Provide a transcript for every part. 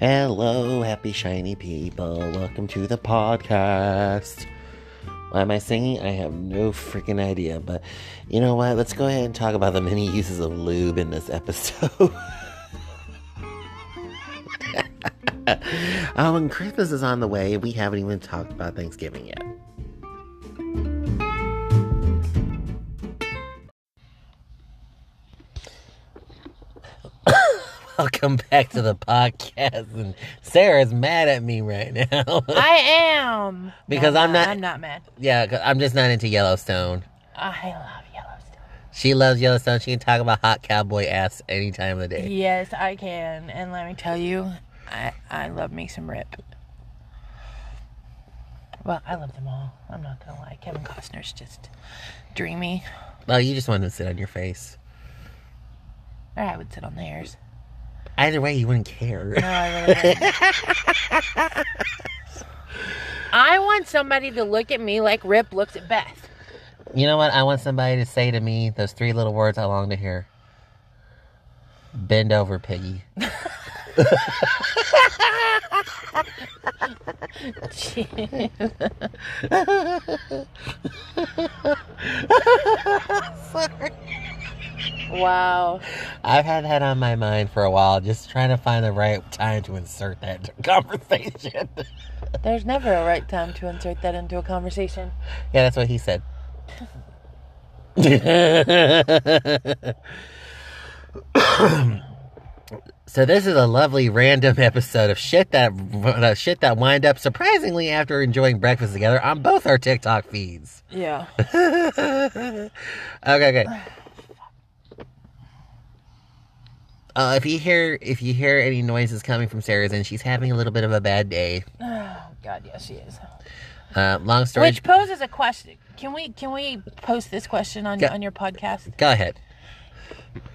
Hello, happy shiny people. Welcome to the podcast. Why am I singing? I have no freaking idea. But you know what? Let's go ahead and talk about the many uses of lube in this episode. oh, and um, Christmas is on the way. We haven't even talked about Thanksgiving yet. Welcome back to the podcast. And Sarah's mad at me right now. I am. Because No, I'm not- I'm not mad. Yeah, I'm just not into Yellowstone. I love Yellowstone. She loves Yellowstone. She can talk about hot cowboy ass any time of the day. Yes, I can. And let me tell you, I I love me some Rip. Well, I love them all. I'm not gonna lie. Kevin Costner's just dreamy. Well, you just want to sit on your face. Or I would sit on theirs. Either way, you wouldn't care. No, I really wouldn't. I want somebody to look at me like Rip looks at Beth. You know what? I want somebody to say to me those three little words I long to hear. Bend over, piggy. wow. I've had that on my mind for a while, just trying to find the right time to insert that into conversation. There's never a right time to insert that into a conversation. yeah, that's what he said. so this is a lovely random episode of shit that uh, shit that wind up surprisingly after enjoying breakfast together on both our TikTok feeds. Yeah. okay, okay. Uh, if you hear if you hear any noises coming from Sarah's and she's having a little bit of a bad day. Oh God, yes, she is. Uh, long story. Which poses a question. Can we can we post this question on Go- on your podcast? Go ahead.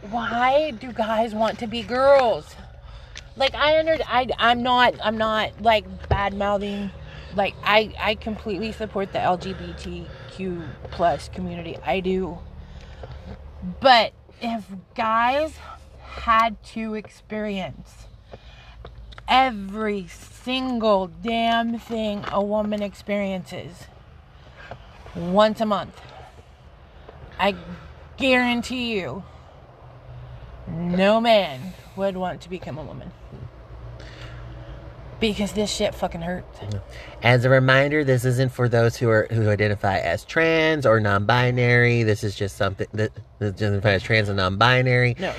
Why do guys want to be girls? Like I under I I'm not I'm not like bad mouthing. Like I I completely support the LGBTQ plus community. I do. But if guys had to experience every single damn thing a woman experiences once a month. I guarantee you, no man would want to become a woman. Because this shit fucking hurts. As a reminder, this isn't for those who are who identify as trans or non-binary. This is just something that that identify as trans and non-binary. No.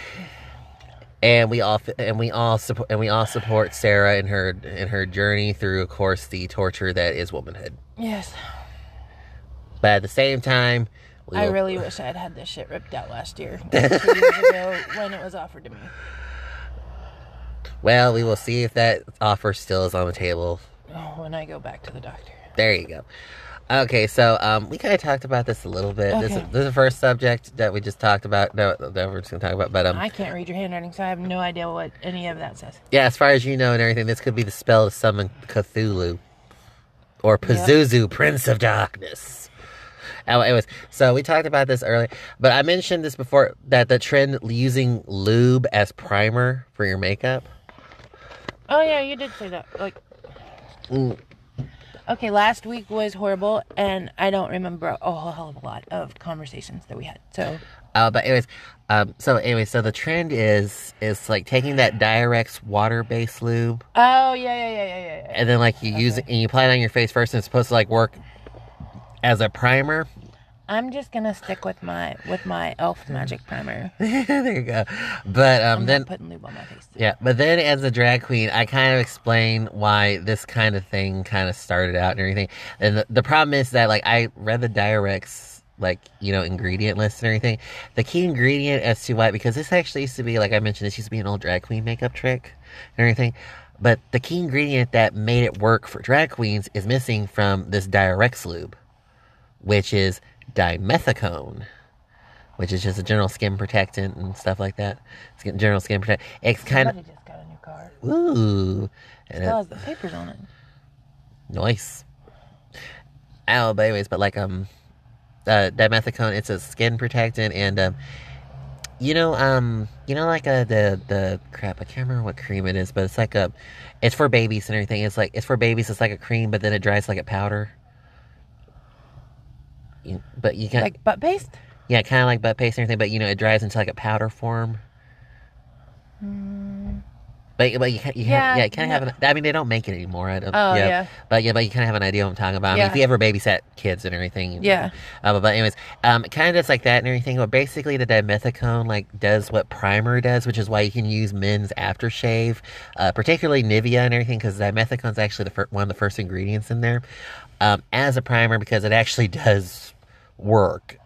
And we all and we all support and we all support Sarah in her in her journey through, of course, the torture that is womanhood. Yes. But at the same time, we I will- really wish I had had this shit ripped out last year. Two years ago when it was offered to me. well, we will see if that offer still is on the table. Oh, when I go back to the doctor. There you go. Okay, so um, we kind of talked about this a little bit. This, is, Okay. this is the first subject that we just talked about. No, that we're just gonna talk about. But um, I can't read your handwriting, so I have no idea what any of that says. yeah, as far as you know and everything, this could be the spell to summon Cthulhu or Pazuzu, Prince of Darkness. Oh, anyways, so we talked about this earlier, but I mentioned this before that the trend using lube as primer for your makeup. Oh yeah, you did say that. Like Mm, Okay, last week was horrible, and I don't remember a whole hell of a lot of conversations that we had. So, Uh, but anyways, um, so anyway, so the trend is is like taking that Durex water based lube oh yeah, yeah, yeah, yeah, yeah. yeah. and then like you use it and you apply it on your face first and it's supposed to like work as a primer. I'm just gonna stick with my with my Elf Magic Primer. there you go. But um, I'm then putting lube on my face. yeah, but then as a drag queen, I kind of explain why this kind of thing kind of started out and everything. And the, the problem is that like I read the Durex like you know ingredient list and everything. The key ingredient as to why because this actually used to be like I mentioned, this used to be an old drag queen makeup trick and everything. But the key ingredient that made it work for drag queens is missing from this Durex lube, which is dimethicone, which is just a general skin protectant and stuff like that. Skin, general skin protect. It's kind of just got a new car. ooh, and it's has the papers on it. nice. Ow, but anyways, but like um, uh, dimethicone, it's a skin protectant, and um, You know, um, you know, like uh, the the crap. I can't remember what cream it is, but it's like a, it's for babies and everything. It's like it's for babies. It's like a cream, but then it dries like a powder. You, but you can, Like butt paste? yeah, kind of like butt paste and everything. But you know, it dries into like a powder form. But but you can, you. Yeah, yeah, yeah, kind yeah. of have an. I mean, they don't make it anymore. I don't. Oh, yeah. But yeah, but you kind of have an idea what I'm talking about. I mean, Yeah. if you ever babysat kids and everything. Yeah. Uh, but, but anyways, um, kind of just like that and everything. But basically, the dimethicone like does what primer does, which is why you can use men's aftershave, uh, particularly Nivea and everything, because dimethicone is actually the fir- one of the first ingredients in there um, as a primer because it actually does work.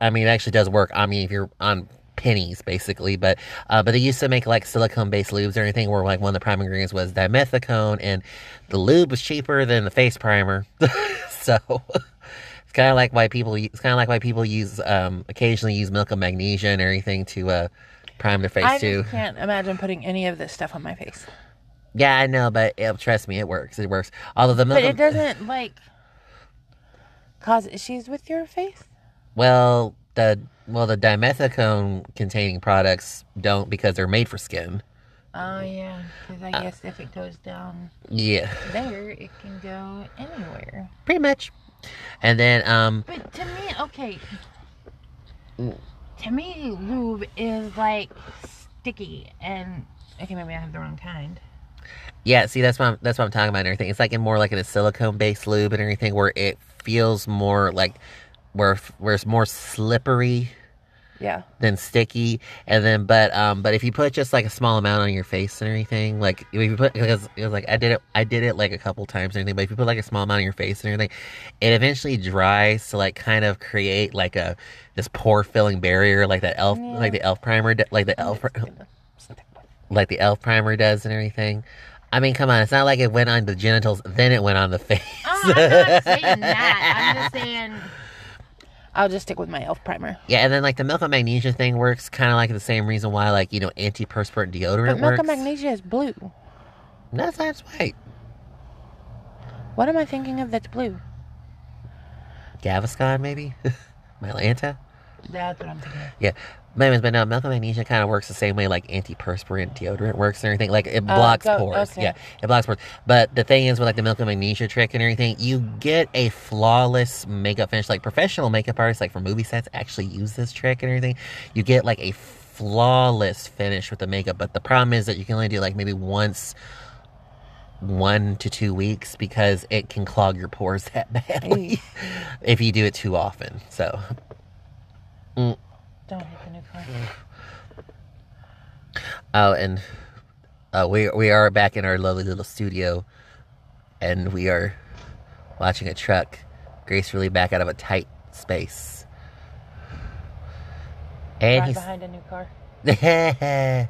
I mean, it actually does work. I mean, if you're on pennies, basically, but uh, but they used to make like silicone-based lubes or anything where like one of the prime ingredients was dimethicone, and the lube was cheaper than the face primer, so. It's kind of like why people. It's kind of like why people use um, occasionally use milk of magnesia and everything to uh, prime their face I too. i can't imagine putting any of this stuff on my face. Yeah, I know, but it, trust me, it works. It works. Although the milk, But it doesn't like cause issues with your face. well, the well the dimethicone containing products don't because they're made for skin. Oh yeah, because I guess if it goes down Yeah, there, it can go anywhere. pretty much. And then um, But to me, okay. To me, lube is like sticky and okay, maybe I have the wrong kind. yeah, see that's what I'm, that's what I'm talking about and everything. It's like in more like in a silicone based lube and everything where it feels more like where where it's more slippery Yeah. than sticky and then but um but if you put just like a small amount on your face and everything like if you put because it was like i did it i did it like a couple times and everything but if you put like a small amount on your face and everything it eventually dries to like kind of create like a this pore filling barrier like that elf Yeah. like the elf primer like the elf stick with- like the elf primer does and everything i mean come on it's not like it went on the genitals then it went on the face Oh, I'm not saying that. I'm just saying. I'll just stick with my elf primer. yeah and then like the milk of magnesia thing works kind of like the same reason why like you know antiperspirant deodorant But milk works of magnesia is blue. no that's white What am I thinking of that's blue? Gaviscon, maybe? Mylanta? That's what I'm thinking. Yeah. But anyways, but no, milk of magnesia kind of works the same way like antiperspirant deodorant works and everything. Like it Oh, blocks go- pores. okay. Yeah, it blocks pores. But the thing is with like the milk of magnesia trick and everything, you get a flawless makeup finish. Like professional makeup artists, like for movie sets, actually use this trick and everything. You get like a flawless finish with the makeup. But the problem is that you can only do like maybe once one to two weeks because it can clog your pores that badly if you do it too often. So Don't hit the new car. Oh, and uh, we we are back in our lovely little studio, and we are watching a truck gracefully back out of a tight space. And Right he's behind a new car.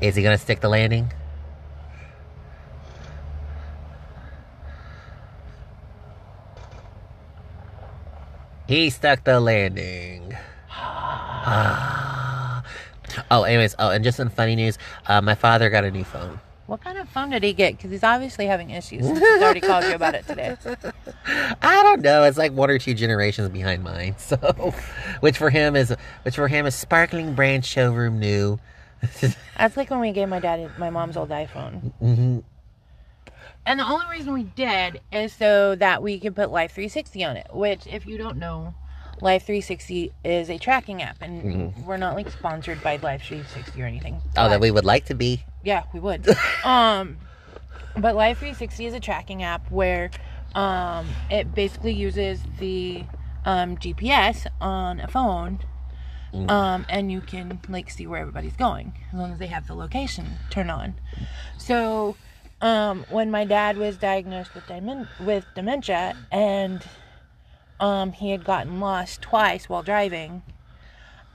is he gonna stick the landing? He stuck the landing. Oh, anyways. Oh, and just some funny news. Uh, my father got a new phone. What kind of phone did he get? Because he's obviously having issues. He's already called you about it today. I don't know. It's like one or two generations behind mine. So, which for him is which for him is sparkling brand showroom new. That's like when we gave my dad my mom's old iPhone. hmm And the only reason we did is so that we could put Life 360 on it. Which, if you don't know, Life 360 is a tracking app, and we're not like sponsored by Life 360 or anything. Oh, that we would like to be. Yeah, we would. um, but Life 360 is a tracking app where um, it basically uses the um, GPS on a phone, um, and you can like see where everybody's going as long as they have the location turned on. So, um, when my dad was diagnosed with dimen- with dementia and um, he had gotten lost twice while driving.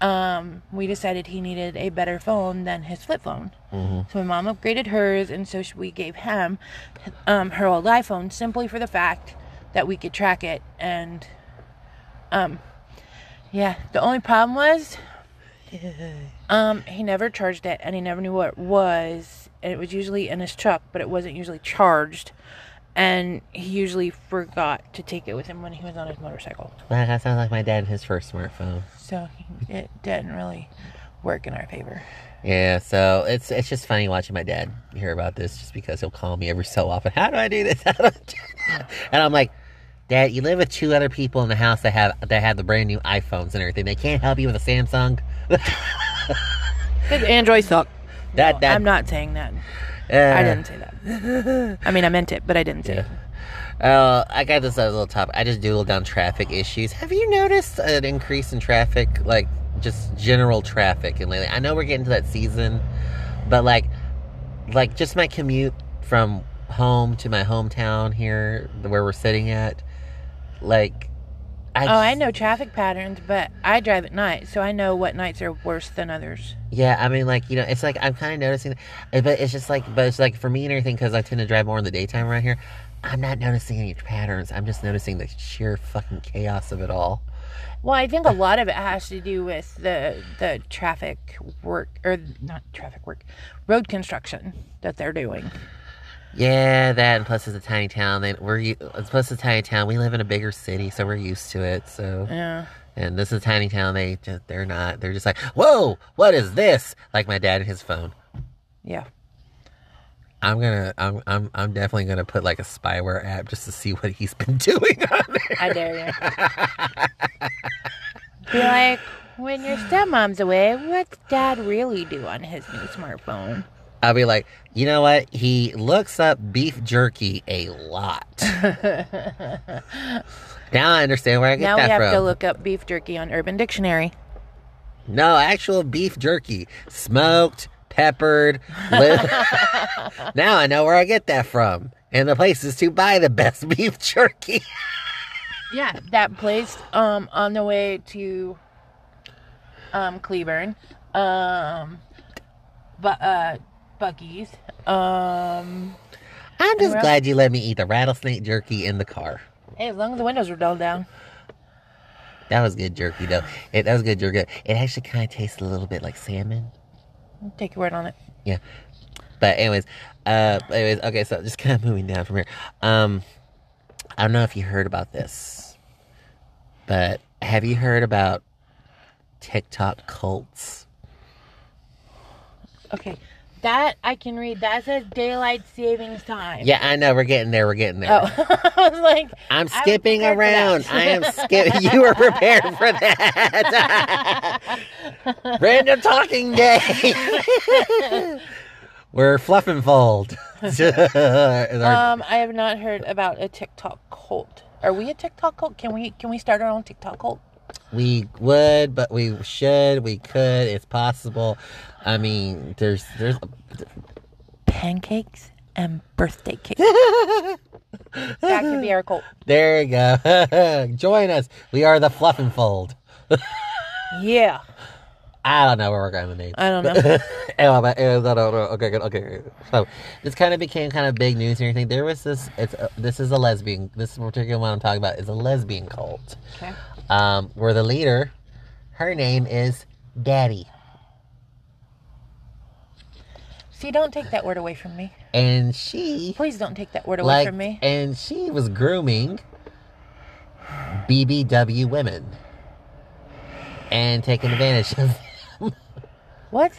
Um, we decided he needed a better phone than his flip phone. So my mom upgraded hers, and so we gave him um, her old iPhone simply for the fact that we could track it. And um, yeah, the only problem was um, he never charged it, and he never knew what it was. And it was usually in his truck, but it wasn't usually charged. And he usually forgot to take it with him when he was on his motorcycle. Well, that sounds like my dad and his first smartphone. So it didn't really work in our favor. Yeah, so it's it's just funny watching my dad hear about this, just because he'll call me every so often. How do I do this? How do I do that? And I'm like, Dad, you live with two other people in the house that have that have the brand new iPhones and everything. They can't help you with a Samsung. Android suck. That- No, that- I'm not saying that. Uh, I didn't say that. I mean, I meant it, but I didn't say it. Uh, I got this other little topic. I just doodled down traffic issues. Have you noticed an increase in traffic, like just general traffic? And lately, I know we're getting to that season, but like, like just my commute from home to my hometown here, where we're sitting at, like, I Oh, I know traffic patterns, but I drive at night, so I know what nights are worse than others. Yeah, I mean, like you know, it's like I'm kind of noticing, but it's just like, but it's like for me and everything because I tend to drive more in the daytime around here. I'm not noticing any patterns. I'm just noticing the sheer fucking chaos of it all. Well, I think a lot of it has to do with the the traffic work or not traffic work, road construction that they're doing. Yeah, that and plus it's a tiny town. Then we're plus it's a tiny town. We live in a bigger city, so we're used to it. So Yeah. and this is a tiny town. They just, they're not. They're just like, whoa, what is this? Like my dad and his phone. Yeah. I'm gonna, I'm, I'm, I'm definitely gonna put like a spyware app just to see what he's been doing on there. I dare you. Be like, when your stepmom's away, what's dad really do on his new smartphone? I'll be like, you know what? He looks up beef jerky a lot. now I understand where I get that. from. now we have from. to look up beef jerky on Urban Dictionary. No, actual beef jerky, smoked, peppered. Now I know where I get that from, and the places to buy the best beef jerky. Yeah, that place um on the way to um Cleburne. Um but uh Buc-ee's. Um I'm just glad you let me eat the rattlesnake jerky in the car. hey, as long as the windows were rolled down. That was good jerky, though. It, that was good jerky. It actually kind of tasted a little bit like salmon. Take your word on it. Yeah. But anyways, uh, anyways, okay. So just kind of moving down from here. Um, I don't know if you heard about this, but have you heard about TikTok cults? Okay. That I can read. That says daylight savings time. Yeah, I know. We're getting there. We're getting there. Oh, I was like, I'm skipping for around. I am skipping. You were prepared for that. Random talking day. we're fluff and fold. um, I have not heard about a TikTok cult. Are we a TikTok cult? Can we can we start our own TikTok cult? we would, but we should. We could. It's possible. I mean, there's there's Pancakes and birthday cake. that could be our cult. there you go. Join us. We are the fluff and fold. Yeah. I don't know where we're going with names. I don't know. okay, good, okay. good. So this kind of became kind of big news and everything. There was this. It's uh, this is a lesbian. This particular one I'm talking about is a lesbian cult. Okay. Um, where the leader, her name is Daddy, See, don't take that word away from me. and she Please don't take that word away like, from me. and she was grooming BBW women and taking advantage of. Them. What?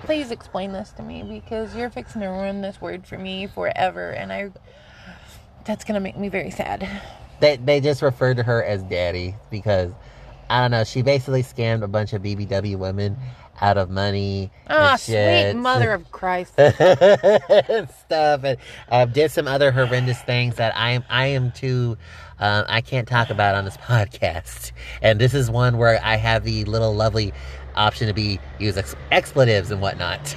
Please explain this to me because you're fixing to ruin this word for me forever, and I. That's gonna make me very sad. They they just referred to her as Daddy because I don't know. She basically scammed a bunch of BBW women out of money. Ah, and sweet mother of Christ. and stuff and uh, did some other horrendous things that I am I am too uh, I can't talk about on this podcast. And this is one where I have the little lovely option to be use ex- expletives and whatnot.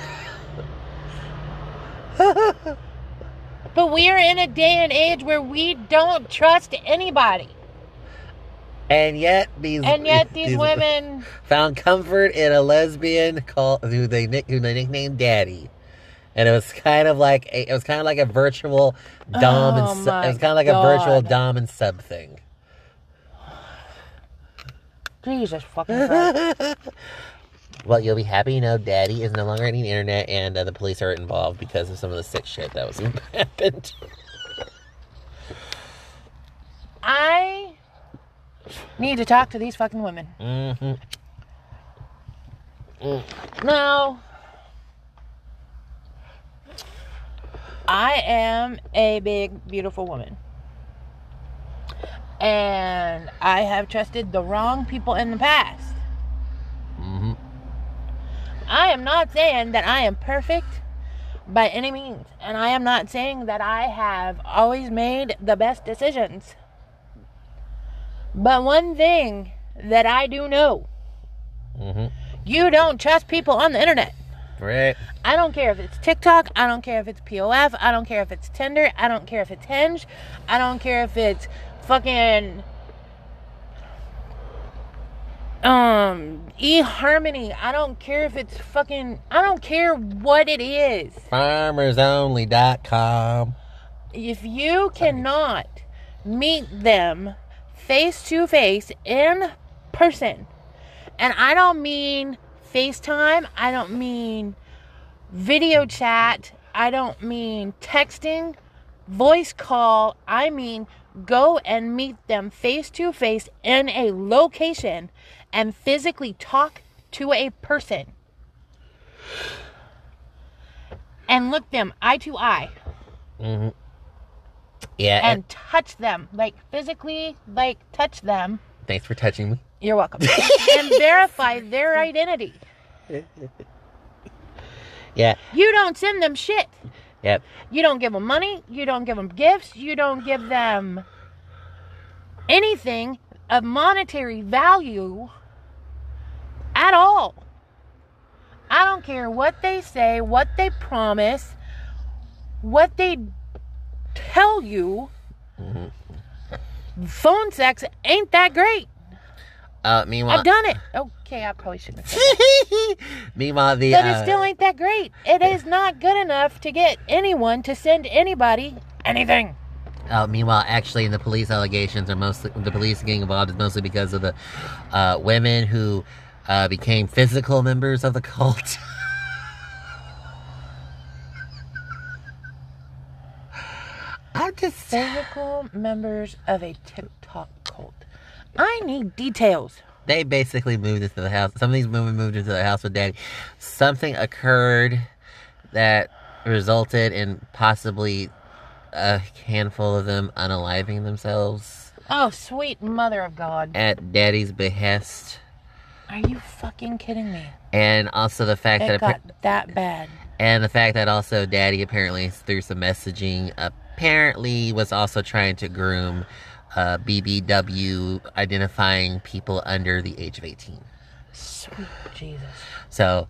But we are in a day and age where we don't trust anybody. And yet these And yet these women found comfort in a lesbian called who they nick who they nicknamed Daddy. And it was kind of like a, it was kind of like a virtual dom Oh and su- it was kind of like a virtual dom and sub thing. Jesus fucking Christ. Well, you'll be happy to know Daddy is no longer on the internet, and uh, the police are involved because of some of the sick shit that was happened. I need to talk to these fucking women. Mm-hmm. Now, I am a big, beautiful woman. And I have trusted the wrong people in the past. Mm-hmm. I am not saying that I am perfect by any means. And I am not saying that I have always made the best decisions. But one thing that I do know Mm-hmm. you don't trust people on the internet. Right. I don't care if it's TikTok. I don't care if it's POF. I don't care if it's Tinder. I don't care if it's Hinge. I don't care if it's fucking um eHarmony. I don't care if it's fucking I don't care what it is. FarmersOnly.com. If you cannot meet them face to face in person, and I don't mean FaceTime, I don't mean video chat, I don't mean texting, voice call, I mean go and meet them face to face in a location and physically talk to a person. And look them eye to eye Mm-hmm. Yeah. and touch them, like physically, like touch them. thanks for touching me. You're welcome. and verify their identity. Yeah. You don't send them shit. Yep. You don't give them money. You don't give them gifts. You don't give them anything of monetary value at all. I don't care what they say, what they promise, what they tell you. Phone sex ain't that great. Uh, meanwhile, I've done it. Okay, I probably shouldn't have said meanwhile, the But uh, it still ain't that great. It is not good enough to get anyone to send anybody anything. Uh, meanwhile, actually, in the police allegations are mostly the police getting involved is mostly because of the uh, women who uh, became physical members of the cult. I'm just Physical members of a TikTok cult. I need details. they basically moved into the house. Some of these women moved into the house with daddy. Something occurred that resulted in possibly a handful of them unaliving themselves Oh, sweet mother of God. at daddy's behest. Are you fucking kidding me? And also the fact It that got appa- that bad. and the fact that also daddy apparently through some messaging apparently was also trying to groom uh, BBW identifying people under the age of 18. Sweet Jesus. So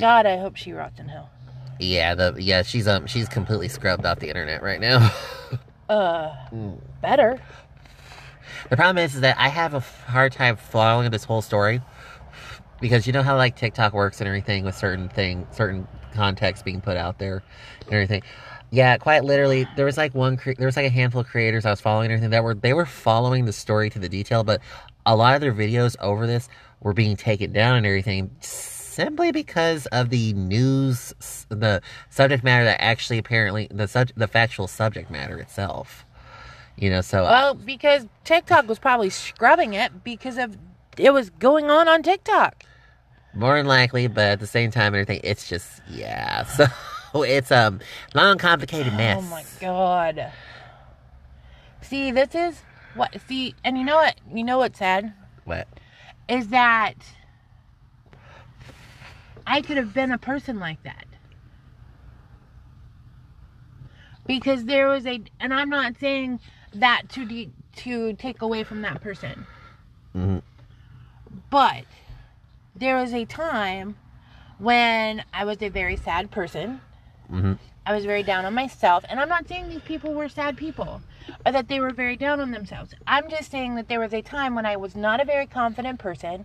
God, I hope she rots in hell. Yeah, the yeah, she's um she's completely scrubbed off the internet right now. Uh, better. the problem is, is that I have a hard time following this whole story because you know how like TikTok works and everything with certain thing, certain context being put out there and everything. Yeah, quite literally, there was like one, cre- there was like a handful of creators I was following and everything that were they were following the story to the detail, but a lot of their videos over this were being taken down and everything simply because of the news, the subject matter that actually apparently the sub, the factual subject matter itself. You know, so uh, Well, because TikTok was probably scrubbing it because of it was going on on TikTok. more than likely, but at the same time, everything, it's just yeah. So it's a long, complicated mess. Oh my god. See, this is what see, and you know what? You know what's sad What? is that I could have been a person like that. Because there was a and I'm not saying that to de, to take away from that person. Mm-hmm. But there was a time when I was a very sad person. Mhm. I was very down on myself. And I'm not saying these people were sad people or that they were very down on themselves. I'm just saying that there was a time when I was not a very confident person,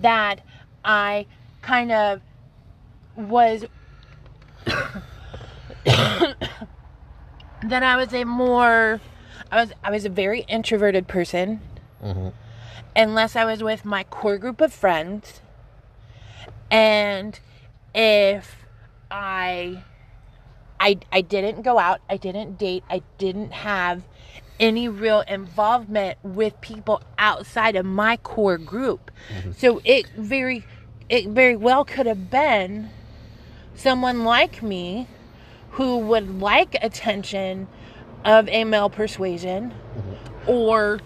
that I kind of was. that I was a more. I was I was a very introverted person Mhm. unless I was with my core group of friends. And if I I I didn't go out, I didn't date, I didn't have any real involvement with people outside of my core group. Mm-hmm. So it very it very well could have been someone like me who would like attention of a male persuasion mm-hmm. or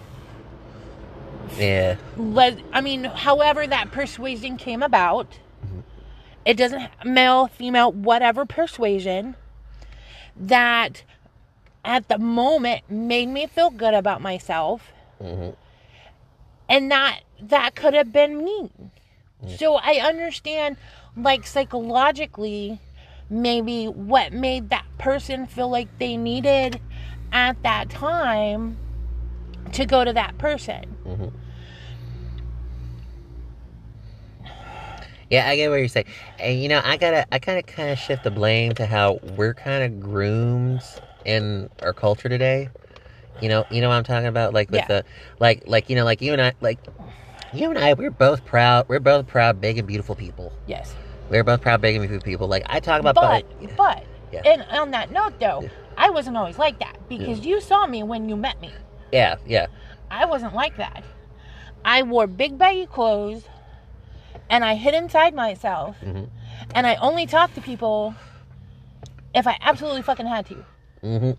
Yeah. let I mean, however that persuasion came about, mm-hmm. it doesn't male, female, whatever persuasion that at the moment made me feel good about myself, Mhm. and that that could have been me. So I understand, like psychologically, maybe what made that person feel like they needed at that time to go to that person. Yeah, I get what you're saying, and you know, I gotta, I kind of, kind of shift the blame to how we're kind of groomed in our culture today. You know, you know what I'm talking about, like with Yeah. the, like, like you know, like you and I, like you and I, we're both proud, we're both proud, big and beautiful people. Yes. We're both proud, big and beautiful people. Like I talk about, but but, but Yeah. and on that note though Yeah. i wasn't always like that because you saw me when you met me yeah, yeah, i wasn't like that i wore big baggy clothes and i hid inside myself Mhm. and i only talked to people if i absolutely fucking had to hmm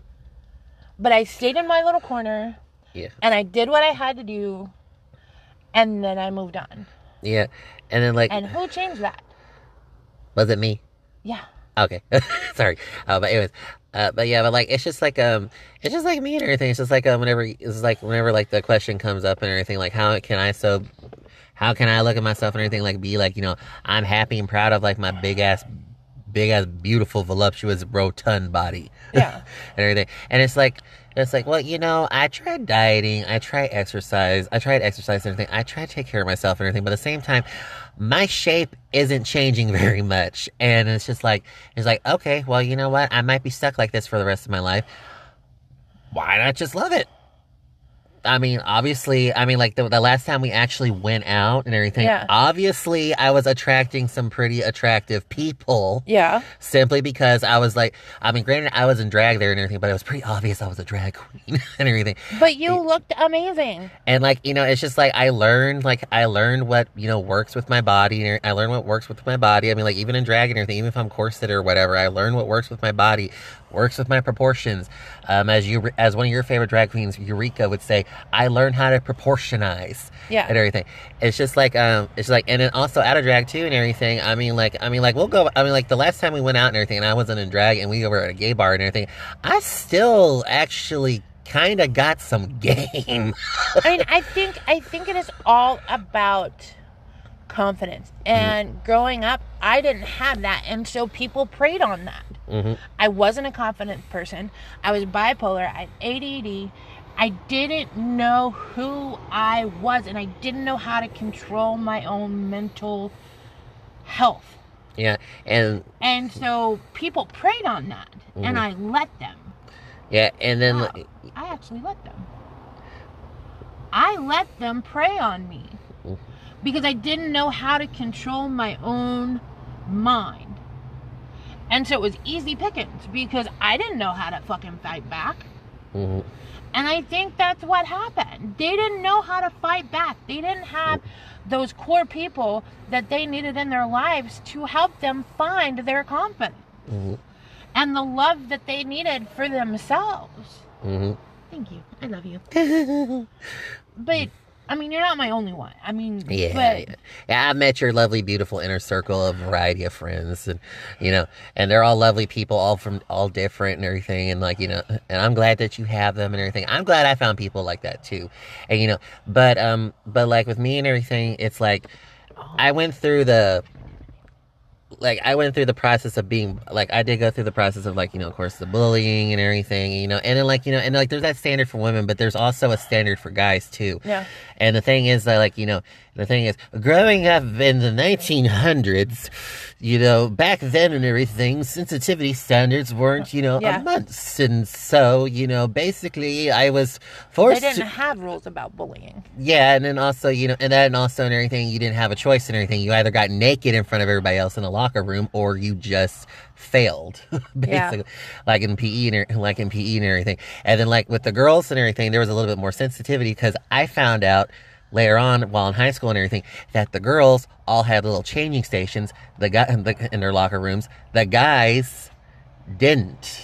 but i stayed in my little corner yeah, and i did what i had to do and then i moved on yeah, and then like, and who changed that was it me? yeah Okay, sorry. Uh, but anyways, uh, but yeah, but like it's just like um, it's just like me and everything. It's just like um, whenever it's like whenever like the question comes up and everything, like how can I so, how can I look at myself and everything like be like you know I'm happy and proud of like my big ass, big ass beautiful voluptuous rotund body. Yeah. and everything, and it's like. It's like, well, you know, I tried dieting, I tried exercise, I tried exercise and everything, I tried to take care of myself and everything, but at the same time, my shape isn't changing very much. And it's just like, it's like, okay, well, you know what? I might be stuck like this for the rest of my life. Why not just love it? I mean, obviously, I mean, like the, the last time we actually went out and everything, Yeah. obviously, I was attracting some pretty attractive people yeah simply because I was like, I mean, granted, I was in drag there and everything, but it was pretty obvious I was a drag queen and everything. but you looked amazing And like, you know, it's just like I learned, like I learned what, you know, works with my body. and I learned what works with my body. I mean, like even in drag and everything, even if I'm corset or whatever, I learned what works with my body, works with my proportions. Um, as you, as one of your favorite drag queens, Eureka would say, I learned how to proportionize Yeah. and everything. It's just like, um, it's like, and then also out of drag too and everything. I mean, like, I mean, like we'll go, I mean, like the last time we went out and everything and I wasn't in drag and we were at a gay bar and everything, I still actually kind of got some game. I mean, I think I think it is all about confidence. And growing up, I didn't have that, and so people preyed on that. hmm I wasn't a confident person. I was bipolar. I had ADD. I didn't know who I was, and I didn't know how to control my own mental health. Yeah, and And so people preyed on that, and I let them. yeah, and then Wow. I actually let them. I let them prey on me Mhm. Because I didn't know how to control my own mind. And so it was easy pickings because I didn't know how to fucking fight back. Mhm. And I think that's what happened. They didn't know how to fight back. They didn't have those core people that they needed in their lives to help them find their confidence Mhm. and the love that they needed for themselves. Mhm. Thank you. I love you. But I mean, you're not my only one. I mean, yeah, but yeah, yeah. I met your lovely, beautiful inner circle of variety of friends, and you know, and they're all lovely people, all from all different and everything, and like you know, and I'm glad that you have them and everything. I'm glad I found people like that too, and you know, but um, but like with me and everything, it's like I went through the like I went through the process of being like I did go through the process of like you know of course the bullying and everything you know and then like you know and like there's that standard for women but there's also a standard for guys too. Yeah, and the thing is that like you know the thing is growing up in the 1900s you know back then and everything sensitivity standards weren't you know Yeah. a month and so you know basically I was forced they didn't to have rules about bullying. yeah, and then also, you know, and then also and everything, you didn't have a choice and everything. You either got naked in front of everybody else in the locker room or you just failed basically Yeah. like in PE and er- like in PE and everything. And then like with the girls and everything, there was a little bit more sensitivity because I found out later on while in high school and everything that the girls all had little changing stations the guy in, the, in their locker rooms. The guys didn't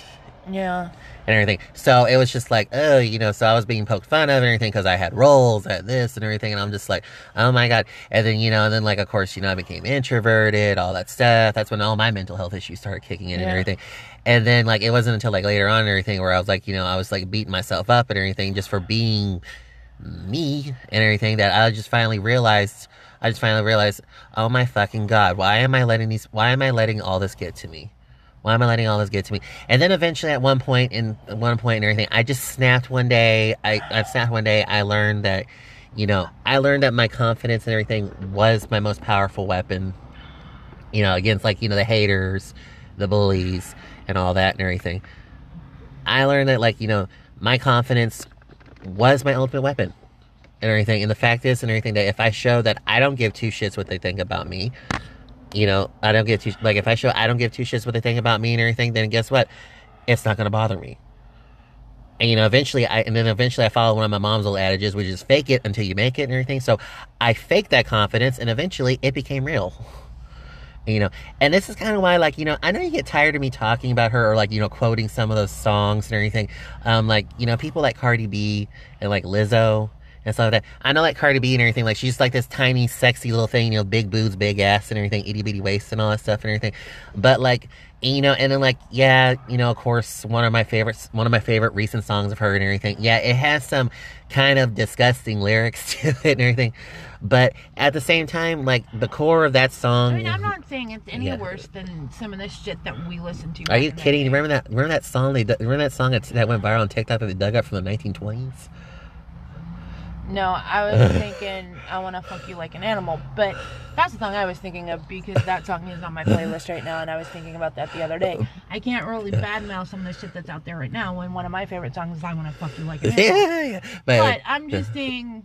Yeah. and everything. So it was just like, oh, you know, so I was being poked fun of and everything because I had roles at this and everything. And I'm just like, oh my God. And then, you know, and then like, of course, you know, I became introverted, all that stuff. That's when all my mental health issues started kicking in and everything. And then like, it wasn't until like later on and everything where I was like, you know, I was like beating myself up and everything just for being me and everything that I just finally realized. I just finally realized, oh my fucking god, why am I letting these? Why am I letting all this get to me? Why am I letting all this get to me? And then eventually, at one point, in one point and everything, I just snapped one day. I, I snapped one day. I learned that, you know, I learned that my confidence and everything was my most powerful weapon. You know, against like you know the haters, the bullies, and all that and everything. I learned that like you know my confidence was my ultimate weapon and everything. And the fact is and everything that if I show that I don't give two shits what they think about me, you know, I don't give two like if I show I don't give two shits what they think about me and everything, then guess what? It's not gonna bother me. And you know, eventually I and then eventually I followed one of my mom's old adages, which is fake it until you make it and everything. So I faked that confidence and eventually it became real. You know, and this is kind of why, like, you know, I know you get tired of me talking about her or, like, you know, quoting some of those songs and everything. Um, like, you know, people like Cardi B and like Lizzo and stuff like that. I know, like, Cardi B and everything, like, she's just, like this tiny, sexy little thing, you know, big boobs, big ass and everything, itty bitty waist and all that stuff and everything. But, like, you know, and then, like, yeah, you know, of course, one of my favorites, one of my favorite recent songs of her and everything. Yeah, it has some kind of disgusting lyrics to it and everything. But at the same time, like, the core of that song. I mean, I'm not saying it's any Yeah. worse than some of the shit that we listen to. Are you kidding? Remember that? Remember that song? They remember that song that, that went viral on TikTok that they dug up from the 1920s. No, I was thinking I want to fuck you like an animal, but that's the song I was thinking of because that song is on my playlist right now, and I was thinking about that the other day. I can't really badmouth some of the shit that's out there right now when one of my favorite songs is "I Want to Fuck You Like an Animal." yeah, yeah. But, But I'm just saying,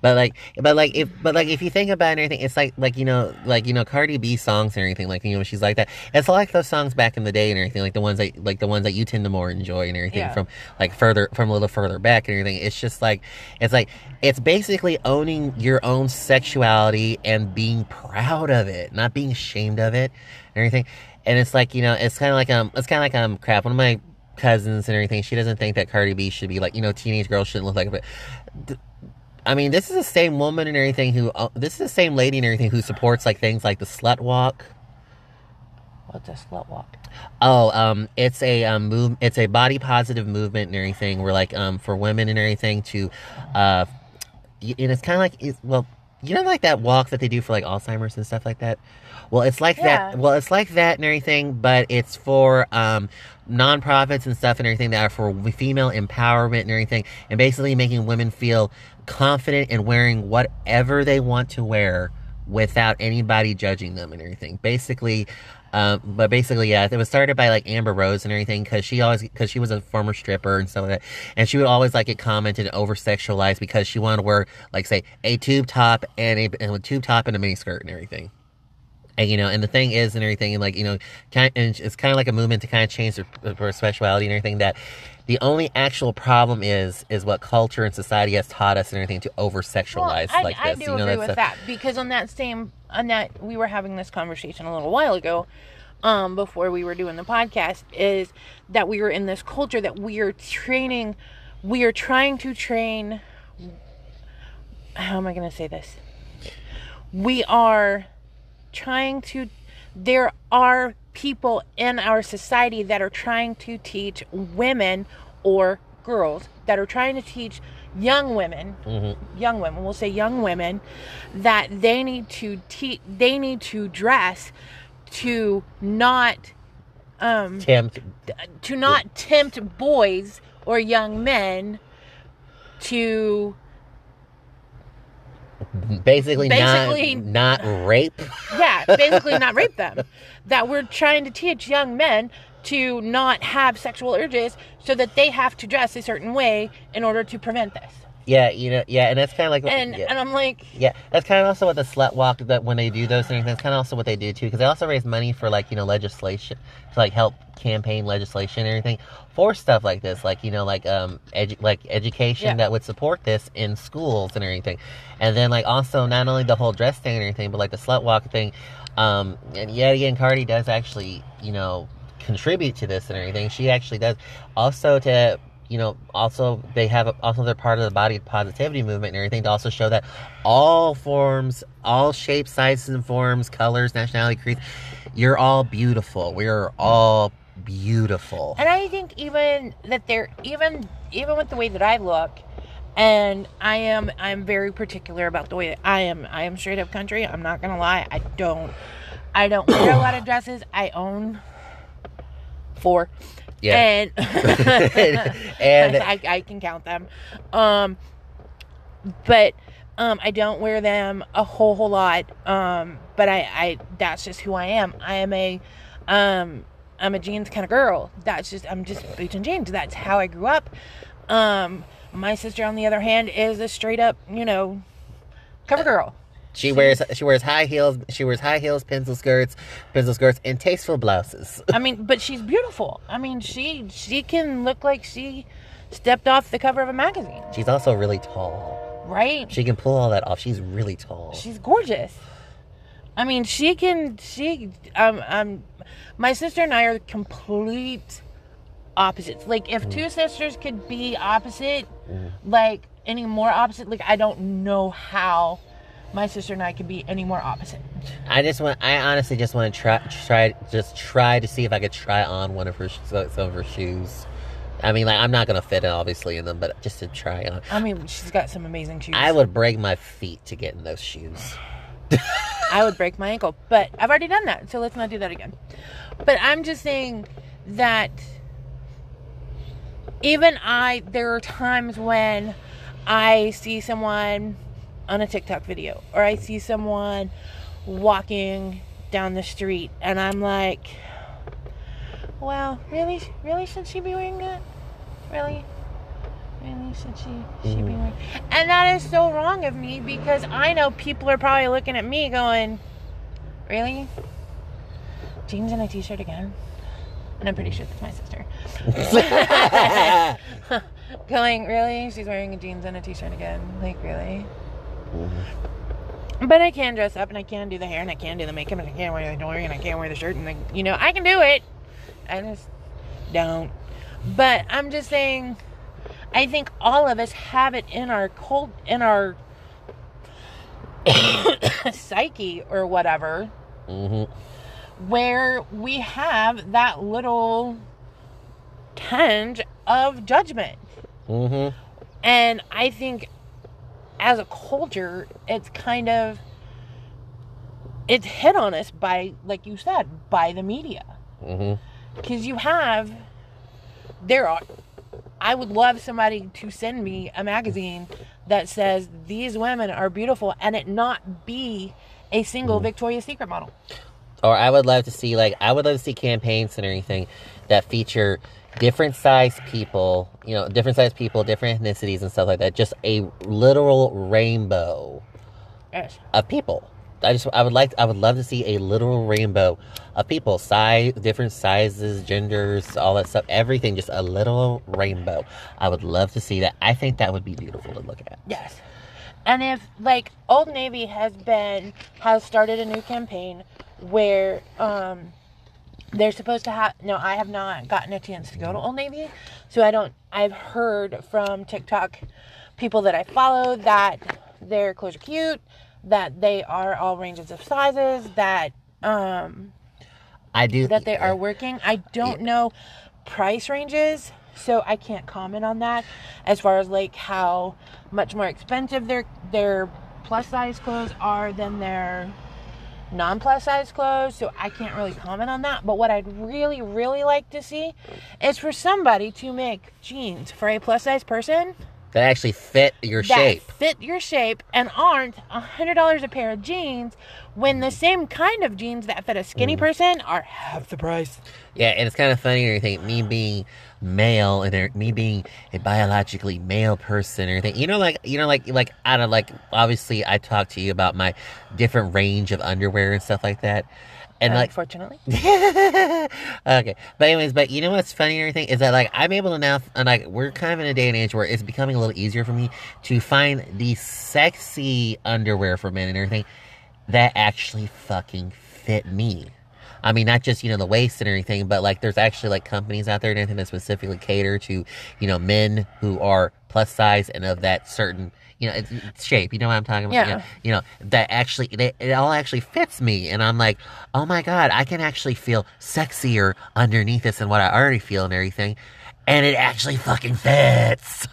but like, but like, if but like, if you think about it and everything, it's like like you know, like you know, Cardi B songs and everything, like you know, she's like that. It's like those songs back in the day and everything, like the ones that like the ones that you tend to more enjoy and everything Yeah. from like further from a little further back and everything. It's just like it's like it's basically owning your own sexuality and being proud of it, not being ashamed of it and everything. And it's like you know, it's kind of like um, it's kind of like um, crap. One of my cousins and everything, she doesn't think that Cardi B should be like you know, teenage girls shouldn't look like it, I mean, this is the same woman and everything who. Uh, this is the same lady and everything who supports like things like the slut walk. what's a slut walk? Oh, um, it's a um, move. It's a body positive movement and everything. Where like um for women and everything to, uh, and it's kind of like it's, well, you know, like that walk that they do for like Alzheimer's and stuff like that. Well, it's like Yeah. that. Well, it's like that and everything, but it's for um nonprofits and stuff and everything that are for female empowerment and everything, and basically making women feel confident in wearing whatever they want to wear without anybody judging them and everything. Basically, um, but basically, yeah, it was started by like Amber Rose and everything because she always because she was a former stripper and stuff like that, and she would always like get commented over sexualized because she wanted to wear like say a tube top and a, and a tube top and a mini skirt and everything. And you know, and the thing is, and everything, and like you know, kind and it's kind of like a movement to kind of change their, their sexuality and everything. That the only actual problem is is what culture and society has taught us and everything to over sexualize I, like I this. do you know, agree with a- that because on that same on that we were having this conversation a little while ago, um, before we were doing the podcast, is that we were in this culture that we are training, we are trying to train. How am I going to say this? We are trying to. There are people in our society that are trying to teach women or girls that are trying to teach young women young women we'll say young women that they need to teach they need to dress to not um tempt to not tempt boys or young men to basically, Basically- not not rape. yeah basically not rape them that we're trying to teach young men to not have sexual urges so that they have to dress a certain way in order to prevent this Yeah, you know, yeah, and that's kind of like And yeah. and I'm like, Yeah, that's kind of also what the slut walk that when they do those things. That's kind of also what they do too, because they also raise money for like you know legislation to like help campaign legislation and everything for stuff like this, like you know like um edu- like education Yeah. that would support this in schools and everything, and then like also not only the whole dress thing and everything, but like the slut walk thing. Um, and yet again, Cardi does actually you know contribute to this and everything. She actually does also to you know, also they have also they're part of the body positivity movement and everything to also show that all forms, all shapes, sizes, and forms, colors, nationality, creeds, you're all beautiful. We're all beautiful. and I think even that they're even even with the way that I look, and I am I'm very particular about the way that I am. I am straight up country. I'm not gonna lie. I don't I don't wear a lot of dresses. I own four. Yeah. And And- I, I can count them. Um but um I don't wear them a whole whole lot. Um but I I that's just who I am. I am a um I'm a jeans kind of girl. That's just I'm just boots and jeans. That's how I grew up. Um my sister on the other hand is a straight up, you know, cover girl. She wears she wears high heels. She wears high heels, pencil skirts, pencil skirts, and tasteful blouses. I mean, but she's beautiful. I mean, she she can look like she stepped off the cover of a magazine, She's also really tall. right? She can pull all that off. She's really tall. She's gorgeous. I mean, she can. She um um, my sister and I are complete opposites. Like, if two sisters could be opposite, like any more opposite, like I don't know how my sister and I could be any more opposite. I just want. I honestly just want to try, try, just try to see if I could try on one of her some of her shoes. I mean, like I'm not gonna fit it obviously in them, but just to try on. I mean, she's got some amazing shoes. I would break my feet to get in those shoes. I would break my ankle, but I've already done that, so let's not do that again. But I'm just saying that even I, there are times when I see someone on a TikTok video or I see someone walking down the street and I'm like, well, really, really, should she be wearing that? Really? Really, should she, she be mm. wearing? And that is so wrong of me because I know people are probably looking at me going, really? Jeans and a t-shirt again? And I'm pretty sure that's my sister. going, really? She's wearing a jeans and a t-shirt again? Like, really? Mm-hmm. But I can dress up and I can do the hair and I can do the makeup and I can wear the jewelry and I can wear the shirt and the, you know, I can do it. I just don't. But I'm just saying, I think all of us have it in our cult, in our psyche or whatever, hmm where we have that little tinge of judgment. hmm And I think as a culture, it's kind of it's hit on us by, like you said, by the media. Because you have there are I would love somebody to send me a magazine that says these women are beautiful and it not be a single mm-hmm. Victoria's Secret model. Or I would love to see like I would love to see campaigns and everything that feature different size people, you know, different size people, different ethnicities and stuff like that. Just a literal rainbow Yes. of people. I just I would like I would love to see a literal rainbow of people, size, different sizes, genders, all that stuff, everything, just a little rainbow. I would love to see that. I think that would be beautiful to look at. Yes. And if like Old Navy has been has started a new campaign where um they're supposed to have no, I have not gotten a chance to go to Old Navy. So I don't I've heard from TikTok people that I follow that their clothes are cute, that they are all ranges of sizes, that um I do that they are working. I don't know price ranges, so I can't comment on that as far as like how much more expensive their their plus size clothes are than their non plus size clothes. So I can't really comment on that. But what I'd really really like to see is for somebody to make jeans for a plus size person that actually fit your that shape. fit your shape and aren't a hundred dollars a pair of jeans when the same kind of jeans that fit a skinny Mm. person are half the price. Yeah, and it's kind of funny and everything. Me being male and me being a biologically male person or everything. You know, like you know, like like I don't like. Obviously, I talked to you about my different range of underwear and stuff like that, and like Unfortunately. okay, but anyways, but you know what's funny and everything is that like I'm able to now, and like we're kind of in a day and age where it's becoming a little easier for me to find the sexy underwear for men and everything that actually fucking fit me. I mean, not just you know the waist and everything, but like there's actually like companies out there and everything that specifically cater to you know men who are plus size and of that certain you know it's, it's shape. You know what I'm talking about? Yeah. You know, you know that actually they, it all actually fits me, and I'm like, oh my god, I can actually feel sexier underneath this than what I already feel and everything, and it actually fucking fits.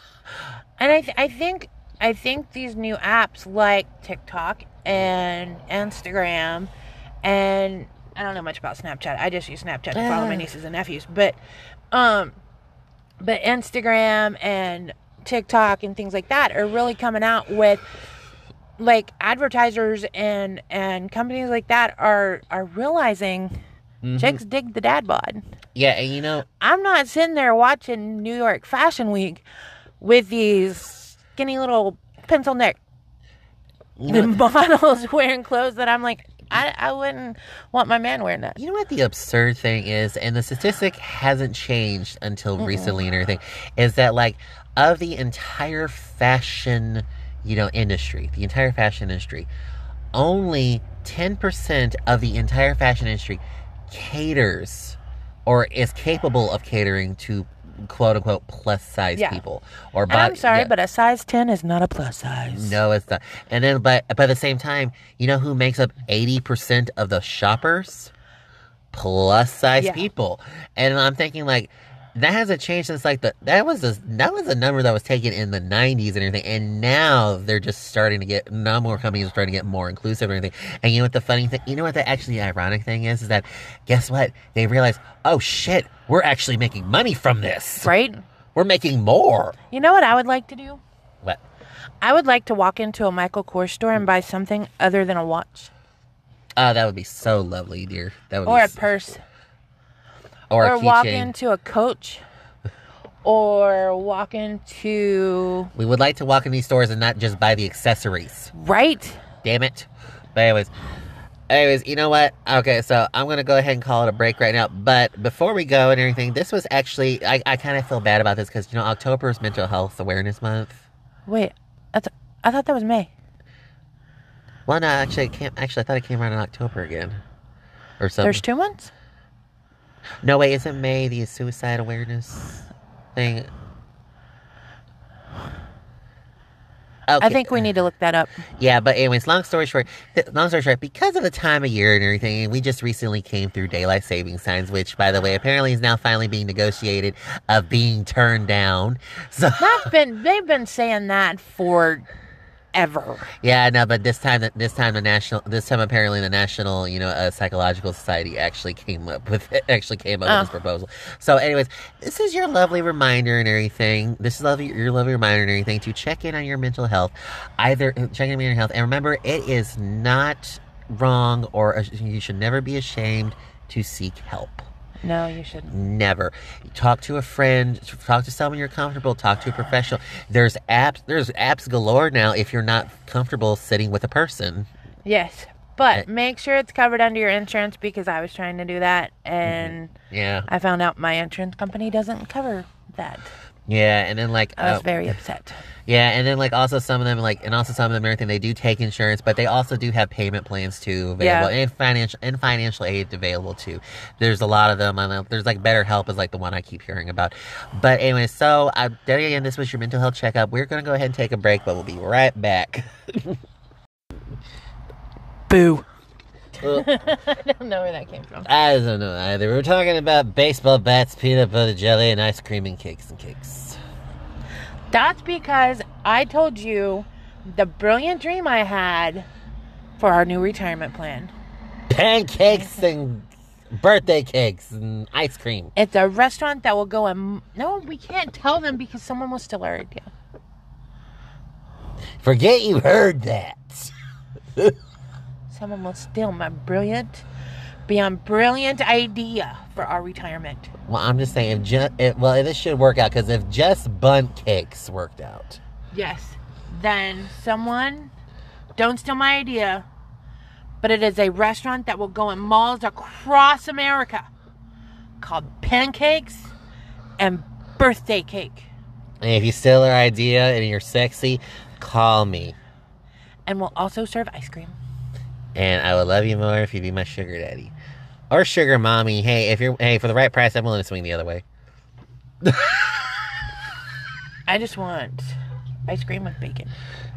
And I, th- I think I think these new apps like TikTok and Instagram and I don't know much about Snapchat. I just use Snapchat to follow my Ah. nieces and nephews. But um but Instagram and TikTok and things like that are really coming out with like advertisers and and companies like that are are realizing Mhm. chicks dig the dad bod. Yeah, and you know, I'm not sitting there watching New York Fashion Week with these skinny little pencil neck you know, models wearing clothes that I'm like, I, I wouldn't want my man wearing that. You know what the absurd thing is, and the statistic hasn't changed until recently and everything, is that like of the entire fashion, you know, industry, the entire fashion industry, only 10% of the entire fashion industry caters or is capable of catering to quote unquote plus size Yeah. people or And I'm sorry, yeah. but a size 10 is not a plus size. No, it's not. And then, but, at the same time, you know who makes up 80% of the shoppers? Plus size Yeah. people. And I'm thinking, like, that hasn't changed since, like, the, that was a, that was a number that was taken in the 90s and everything. And now they're just starting to get, now more companies are starting to get more inclusive and everything. And you know what the funny thing, you know what the actually ironic thing is? Is that, guess what? They realize, oh shit, we're actually making money from this. Right? We're making more. You know what I would like to do? What? I would like to walk into a Michael Kors store and buy something other than a watch Oh, that would be so lovely, dear. That would or be a s- purse or, or walk keychain. into a coach or walk into We would like to walk in these stores and not just buy the accessories. right Damn it. But anyways, anyways, you know what? Okay, so I'm gonna go ahead and call it a break right now. But before we go and everything, this was actually I, I kind of feel bad about this because you know October is Mental Health Awareness Month. wait that's i thought that was may Well, no, actually, it came. Actually, I thought it came around in October again, or something. there's two months No, wait, isn't May the suicide awareness thing? Okay. i think we need to look that up Yeah, but anyways, long story short, long story short, because of the time of year and everything, we just recently came through daylight saving signs, which, by the way, apparently is now finally being negotiated of being turned down. So that's been they've been saying that for ever yeah, no, but this time, this time the national, this time apparently the National, you know, uh, Psychological Society actually came up with it actually came up with this proposal. So, anyways, this is your lovely reminder and everything. This is lovely, your lovely reminder and everything to check in on your mental health. Either check in on your health, and remember, it is not wrong or uh, you should never be ashamed to seek help. No you shouldn't Never. Talk to a friend. Talk to someone you're comfortable. Talk to a professional. There's apps. There's apps galore now. If you're not comfortable sitting with a person. yes but eh. make sure it's covered under your insurance because i was trying to do that mm-hmm. and Yeah. i found out my insurance company doesn't cover that Yeah. And then like. i was uh, very upset yeah. And then like also some of them like and also some of them everything they do take insurance, but they also do have payment plans too available Yeah. and financial and financial aid available too. There's a lot of them. I know there's like Better Help is like the one I keep hearing about. But anyway, so uh, there again, this was your mental health checkup. We're gonna go ahead and take a break, but we'll be right back. boo Well, i don't know where that came from I don't know either. We're talking about baseball bats, peanut butter jelly, and ice cream and cakes and cakes. That's because I told you the brilliant dream I had for our new retirement plan. Pancakes and birthday cakes and ice cream. It's a restaurant that will go and no, we can't tell them because someone will steal our idea. Forget you heard that. Someone will steal my brilliant, beyond brilliant idea for our retirement. Well, I'm just saying, if just, if, well, this should work out because if just Bundt cakes worked out, Yes. Then someone, don't steal my idea, but it is a restaurant that will go in malls across America called Pancakes and Birthday Cake. and if you steal our idea and you're sexy, call me, And we'll also serve ice cream. And I would love you more if you'd be my sugar daddy or sugar mommy. Hey, if you're hey for the right price, I'm willing to swing the other way. I just want ice cream with bacon.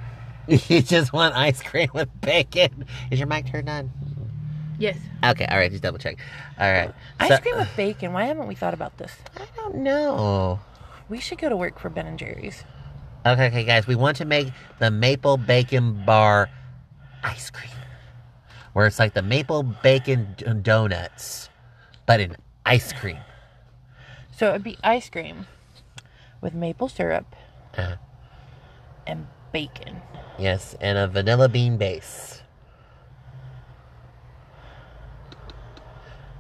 you just want ice cream with bacon. Is your mic turned on? Yes. Okay, all right, just double check. All right, Ice So- cream with bacon. Why haven't we thought about this? I don't know. We should go to work for Ben and Jerry's. Okay, okay, guys, we want to make the maple bacon bar ice cream, where it's like the maple bacon d- donuts, but in ice cream. So it'd be ice cream with maple syrup Uh, and bacon. yes, and a vanilla bean base.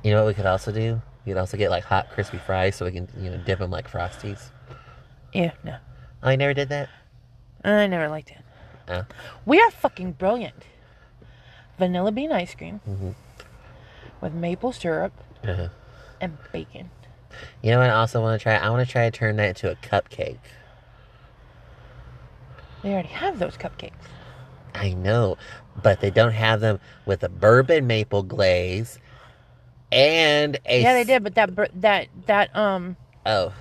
You know what we could also do? We could also get like hot, crispy fries so we can, you know, dip them like frosties. Yeah, no. Oh, I never did that. I never liked it. Oh. We are fucking brilliant. Vanilla bean ice cream Mhm. with maple syrup Uh-huh. and bacon. You know what? I also want to try. I want to try to turn that into a cupcake. They already have those cupcakes. I know, but they don't have them with a bourbon maple glaze and a. Yeah, they did, but that that that um Oh,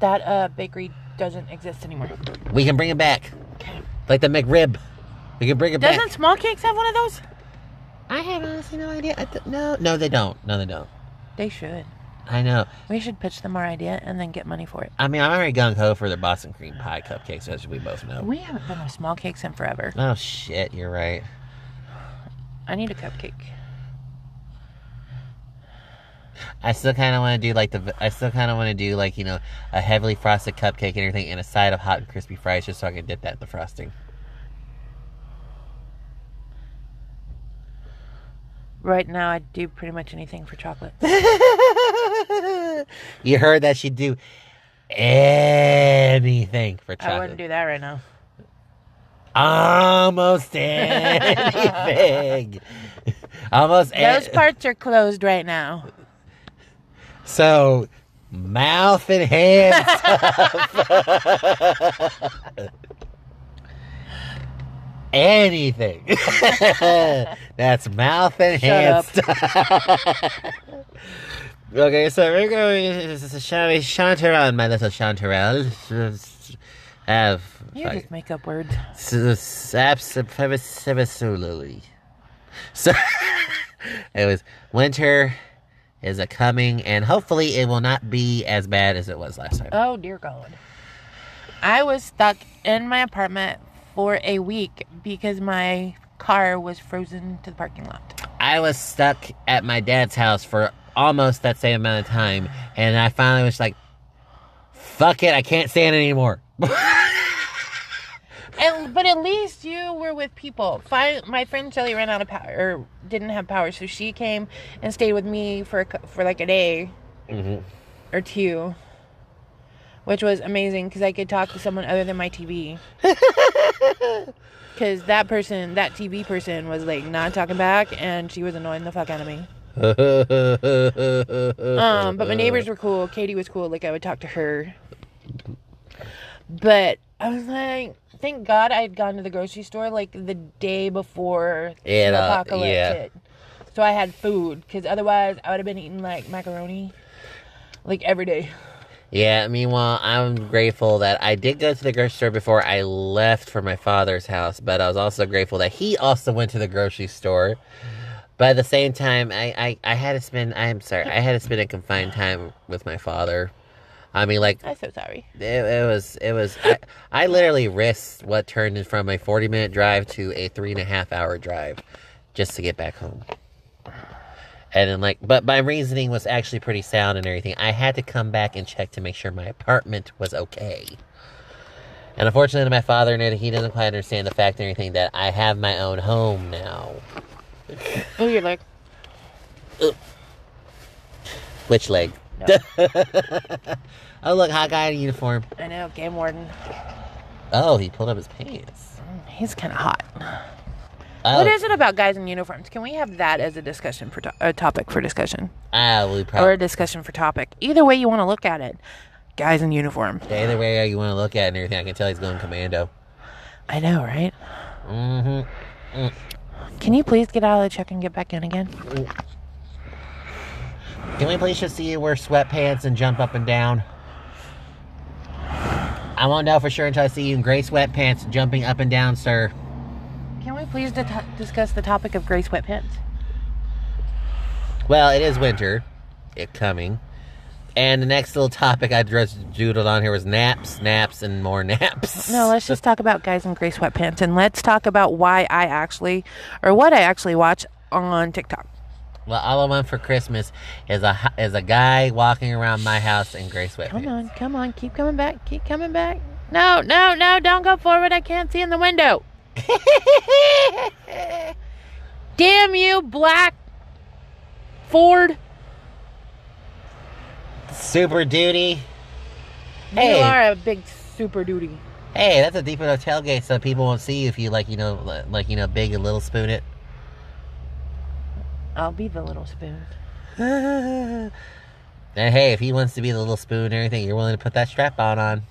that uh bakery doesn't exist anymore. we can bring it back, Okay. like the McRib. We can bring it Doesn't back. Smallcakes have one of those? I have honestly no idea. I th- no, no, they don't. No, they don't. They should. I know. We should pitch them our idea and then get money for it. I mean, I'm already gung ho for the Boston cream pie cupcakes, as we both know. We haven't been to Smallcakes in forever. Oh shit, you're right. I need a cupcake. I still kind of want to do like the. I still kind of want to do like you know a heavily frosted cupcake and everything, and a side of hot and crispy fries, just so I can dip that in the frosting. Right now, I'd do pretty much anything for chocolate. you heard that she'd do anything for chocolate. I wouldn't do that right now. Almost anything. Almost anything. Those a- parts are closed right now. So, mouth and hand stuff. Anything. That's mouth and Shut hand up. stuff. okay, so we're going. Shall we chanter on, my little chanterelle? Have. You just make up words. Absolutely. So it was winter is a coming, and hopefully it will not be as bad as it was last time. Oh dear God. I was stuck in my apartment for a week because my car was frozen to the parking lot. I was stuck at my dad's house for almost that same amount of time, and I finally was like, "Fuck it, I can't stand it anymore." And but at least you were with people. Fi my friend Shelly ran out of power or didn't have power, so she came and stayed with me for a for like a day hmm or two, which was amazing because I could talk to someone other than my TV. Because that person, that TV person, was like not talking back, and she was annoying the fuck out of me. Um, but my neighbors were cool. Katie was cool. Like I would talk to her. But I was like, thank God I had gone to the grocery store like the day before Yeah, the apocalypse yeah. hit. So I had food because otherwise I would have been eating like macaroni like every day. Yeah, meanwhile, I'm grateful that I did go to the grocery store before I left for my father's house, but I was also grateful that he also went to the grocery store. But at the same time, I, I, I had to spend, I'm sorry, I had to spend a confined time with my father. I mean, like, I'm so sorry. it, it was, it was, I, I literally risked what turned from a 40 minute drive to a three and a half hour drive just to get back home. And then, like, but my reasoning was actually pretty sound and everything. I had to come back and check to make sure my apartment was okay. And unfortunately, my father, he doesn't quite understand the fact or anything that I have my own home now. Oh, your leg. Which leg? No. oh, look, hot guy in uniform. I know, game warden. Oh, he pulled up his pants. Mm, he's kind of hot. Oh, What is it about guys in uniforms? Can we have that as a discussion for to- a topic for discussion, Ah, we or a discussion for topic? Either way you want to look at it. Guys in uniform. Either way you want to look at it and everything, I can tell he's going commando. I know, right? Mm-hmm. Can you please get out of the truck and get back in again? Can we please just see you wear sweatpants and jump up and down? I won't know for sure until I see you in gray sweatpants jumping up and down, sir. Please di- discuss the topic of gray sweatpants? Well, it is winter. It coming. And the next little topic I just doodled on here was naps, naps, and more naps. No, let's just talk about guys in gray sweatpants and let's talk about why I actually, or what I actually watch on TikTok. Well, all I want for Christmas is a is a guy walking around my house in gray sweatpants. Come on, come on, keep coming back, keep coming back. No, no, no, don't go forward. I can't see in the window. Damn you, black Ford. Super duty. You Hey. are a big super duty. Hey, that's a deep enough tailgate so people won't see you if you like, you know, like you know, big and little spoon it. I'll be the little spoon. and hey, if he wants to be the little spoon and everything, you're willing to put that strap on on.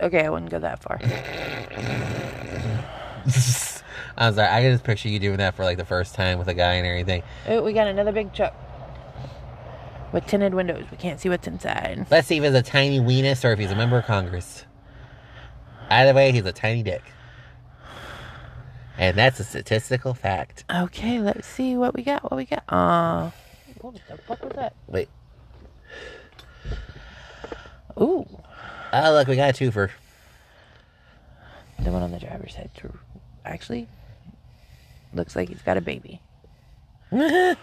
Okay, I wouldn't go that far. I'm sorry, I can just picture you doing that for like the first time with a guy and everything. Oh, we got another big truck with tinted windows. We can't see what's inside. Let's see if he's a tiny weenus or if he's a member of Congress. Either way, he's a tiny dick. And that's a statistical fact. Okay, let's see what we got. What we got? Uh, what the fuck was that? Wait. Ooh, Oh, look, we got a twofer. the one on the driver's side. too. Actually, looks like he's got a baby.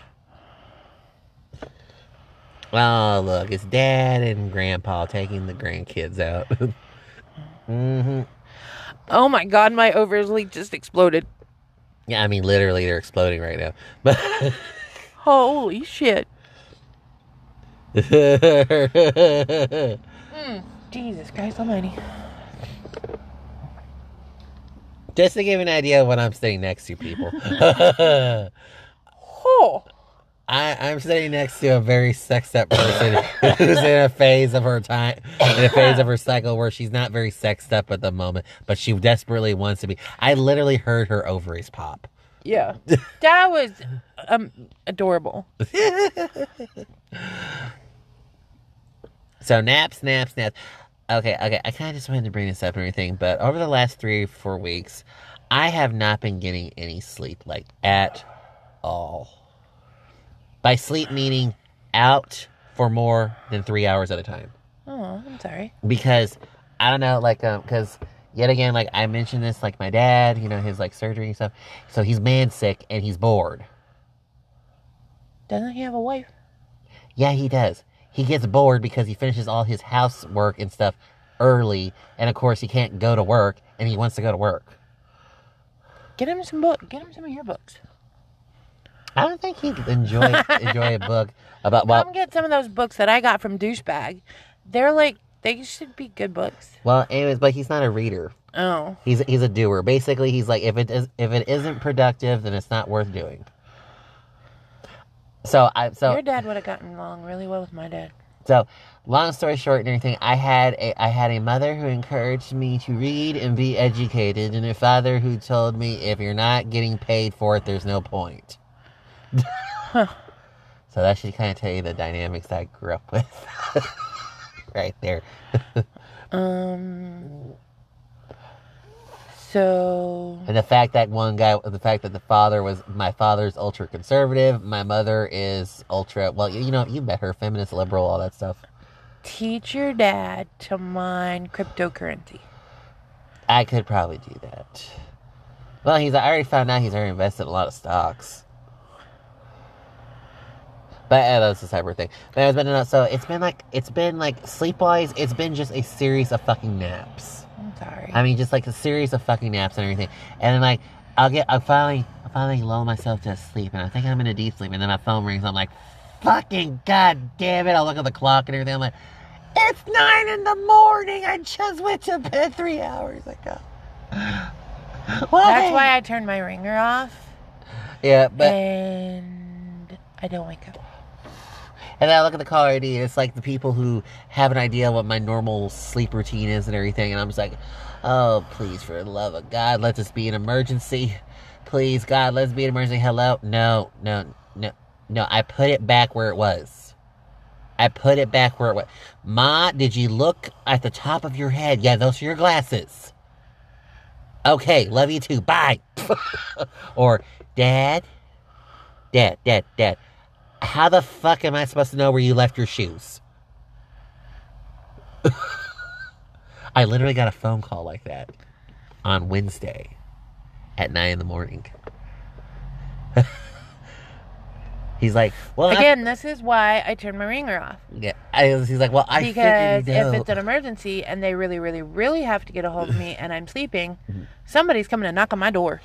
Oh, look, it's dad and grandpa taking the grandkids out. hmm Oh my god, my overly just exploded. Yeah, I mean, literally, they're exploding right now. But Holy shit. Jesus Christ Almighty. Just to give you an idea of what I'm sitting next to, people. Oh. I, I'm sitting next to a very sexed up person who's in a phase of her time, in a phase of her cycle where she's not very sexed up at the moment, but she desperately wants to be. I literally heard her ovaries pop. Yeah. That was um adorable. So naps, naps, naps. Okay, okay. I kind of just wanted to bring this up and everything, but over the last three, four weeks, I have not been getting any sleep, like at all. By sleep meaning out for more than three hours at a time. Oh, I'm sorry. because I don't know, like, um, because yet again, like I mentioned this, like my dad, you know, his like surgery and stuff. So he's man sick and he's bored. Doesn't he have a wife? Yeah, he does. He gets bored because he finishes all his housework and stuff early, and of course he can't go to work, and he wants to go to work. Get him some book. Get him some of your books. I don't think he'd enjoy enjoy a book about well, Come get some of those books that I got from Douchebag. They're like they should be good books. well, anyways, but he's not a reader. Oh. He's he's a doer. Basically, he's like if it is if it isn't productive, then it's not worth doing. So I so Your dad would have gotten along really well with my dad. So, long story short and everything, I had a I had a mother who encouraged me to read and be educated, and a father who told me if you're not getting paid for it, there's no point. So that should kind of tell you the dynamics I grew up with, right there. Um. So And the fact that one guy, the fact that the father was my father's ultra conservative, my mother is ultra. Well, you, you know, you met her, feminist, liberal, all that stuff. teach your dad to mine cryptocurrency. I could probably do that. Well, he's. I already found out he's already invested in a lot of stocks. But uh, that's a separate thing. But it's been enough. So it's been like it's been like sleep wise. It's been just a series of fucking naps. Sorry. I mean, just like a series of fucking naps and everything. And then like, I'll get, I'll finally, I finally lull myself to sleep, and I think I'm in a deep sleep, and then my phone rings. I'm like, fucking god damn it! I'll look at the clock and everything. I'm like, it's nine in the morning. I just went to bed three hours ago. That's why I turned my ringer off. Yeah, but and I don't wake up. And I look at the caller ID, and it's like the people who have an idea what my normal sleep routine is and everything. And I'm just like, oh, please, for the love of God, let this be an emergency. Please, God, let's be an emergency. Hello? No, no, no, no. I put it back where it was. I put it back where it was. Ma, did you look at the top of your head? Yeah, those are your glasses. Okay, love you too. Bye. or, Dad, Dad, Dad, Dad how the fuck am I supposed to know where you left your shoes? I literally got a phone call like that on Wednesday at nine in the morning. he's like, well, again, I, this is why I turned my ringer off. Yeah, I, he's like, well, I because if it's an emergency and they really, really, really have to get a hold of me and I'm sleeping, somebody's coming to knock on my door.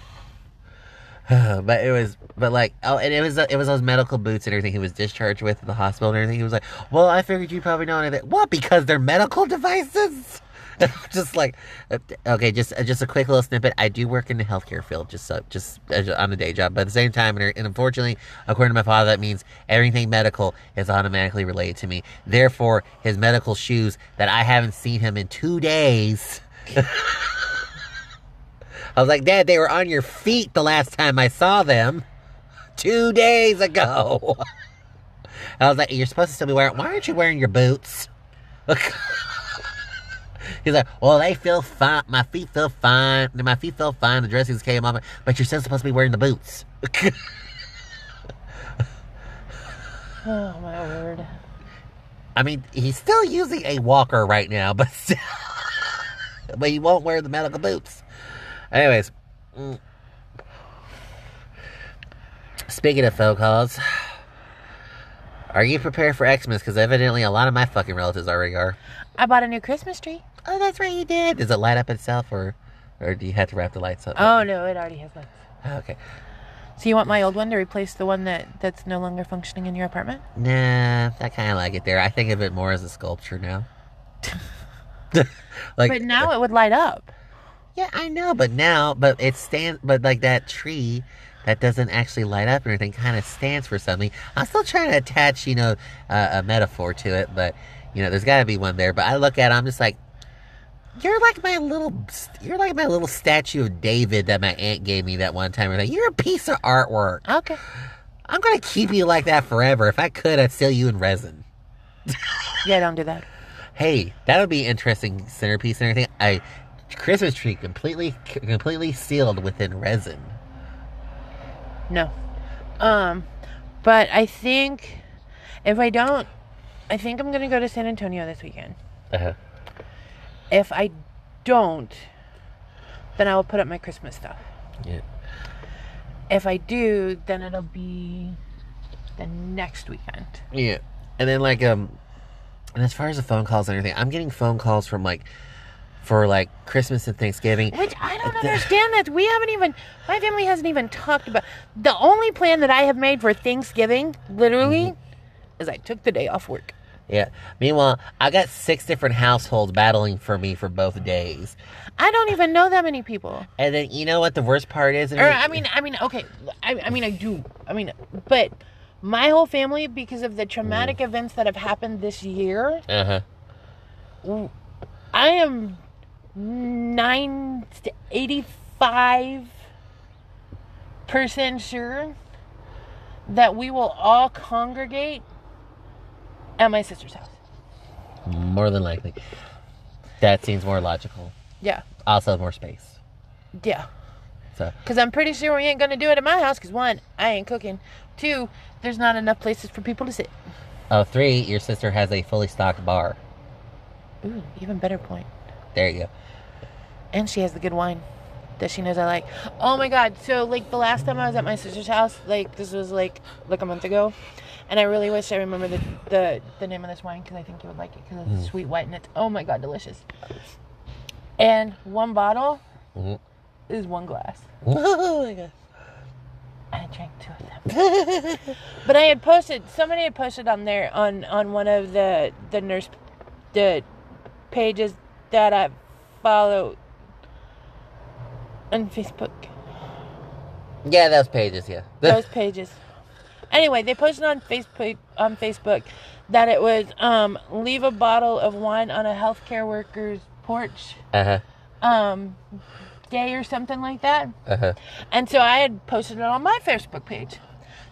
but it was, but like, oh, and it was, it was those medical boots and everything he was discharged with at the hospital and everything. He was like, well, I figured you probably know anything. What? Because they're medical devices? just like, uh, okay, just uh, just a quick little snippet. I do work in the healthcare field, just so, just on a day job, but at the same time, and unfortunately, according to my father, that means everything medical is automatically related to me. Therefore, his medical shoes that I haven't seen him in two days. I was like, Dad, they were on your feet the last time I saw them. Two days ago. I was like, You're supposed to still be wearing why aren't you wearing your boots? He's like, Well, they feel fine. My feet feel fine. My feet feel fine. The dressings came off, but you're still supposed to be wearing the boots. oh my word. I mean, he's still using a walker right now, but still, but he won't wear the medical boots. Anyways, speaking of phone calls, are you prepared for Xmas? Because evidently a lot of my fucking relatives already are. I bought a new Christmas tree. Oh, that's right, you did. Does it light up itself, or or do you have to wrap the lights up? Oh no, it already has lights. Oh, okay. So you want my old one to replace the one that that's no longer functioning in your apartment? Nah, I kind of like it there. I think of it more as a sculpture now. like, but now uh, it would light up. Yeah, I know, but now, but it stands, but like that tree that doesn't actually light up or anything kind of stands for something. I'm still trying to attach, you know, uh, a metaphor to it, but you know, there's got to be one there. But I look at, it, I'm just like, you're like my little, you're like my little statue of David that my aunt gave me that one time. Like, you're a piece of artwork. Okay. I'm gonna keep you like that forever. If I could, I'd seal you in resin. yeah, don't do that. Hey, that would be interesting centerpiece and everything. I Christmas tree completely completely sealed within resin. No. Um but I think if I don't I think I'm going to go to San Antonio this weekend. Uh-huh. If I don't then I will put up my Christmas stuff. Yeah. If I do, then it'll be the next weekend. Yeah. And then like um and as far as the phone calls and everything, I'm getting phone calls from like for like Christmas and Thanksgiving. Which I don't understand that we haven't even my family hasn't even talked about. The only plan that I have made for Thanksgiving, literally, mm-hmm. is I took the day off work. Yeah. Meanwhile, I got six different households battling for me for both days. I don't even know that many people. And then you know what the worst part is? Or, I mean, I mean, okay, I, I mean, I do. I mean, but my whole family, because of the traumatic mm. events that have happened this year, uh huh. I am nine to eighty-five percent sure that we will all congregate at my sister's house. More than likely. That seems more logical. Yeah. Also, more space. Yeah. So. Because I'm pretty sure we ain't gonna do it at my house. Because one, I ain't cooking. Two, there's not enough places for people to sit. Oh, three, your sister has a fully stocked bar. Ooh, even better point. There you go. And she has the good wine that she knows I like. Oh my god! So like the last time I was at my sister's house, like this was like like a month ago, and I really wish I remember the the, the name of this wine because I think you would like it because it's mm. sweet white and it's oh my god delicious. And one bottle Mhm. is one glass. oh my god. I drank two of them. But I had posted somebody had posted on there on on one of the the nurse the pages that I follow on Facebook. Yeah, those pages. Yeah. Those pages. Anyway, they posted on Facebook on Facebook that it was um leave a bottle of wine on a healthcare worker's porch uh huh. um day or something like that. Uh huh. And so I had posted it on my Facebook page.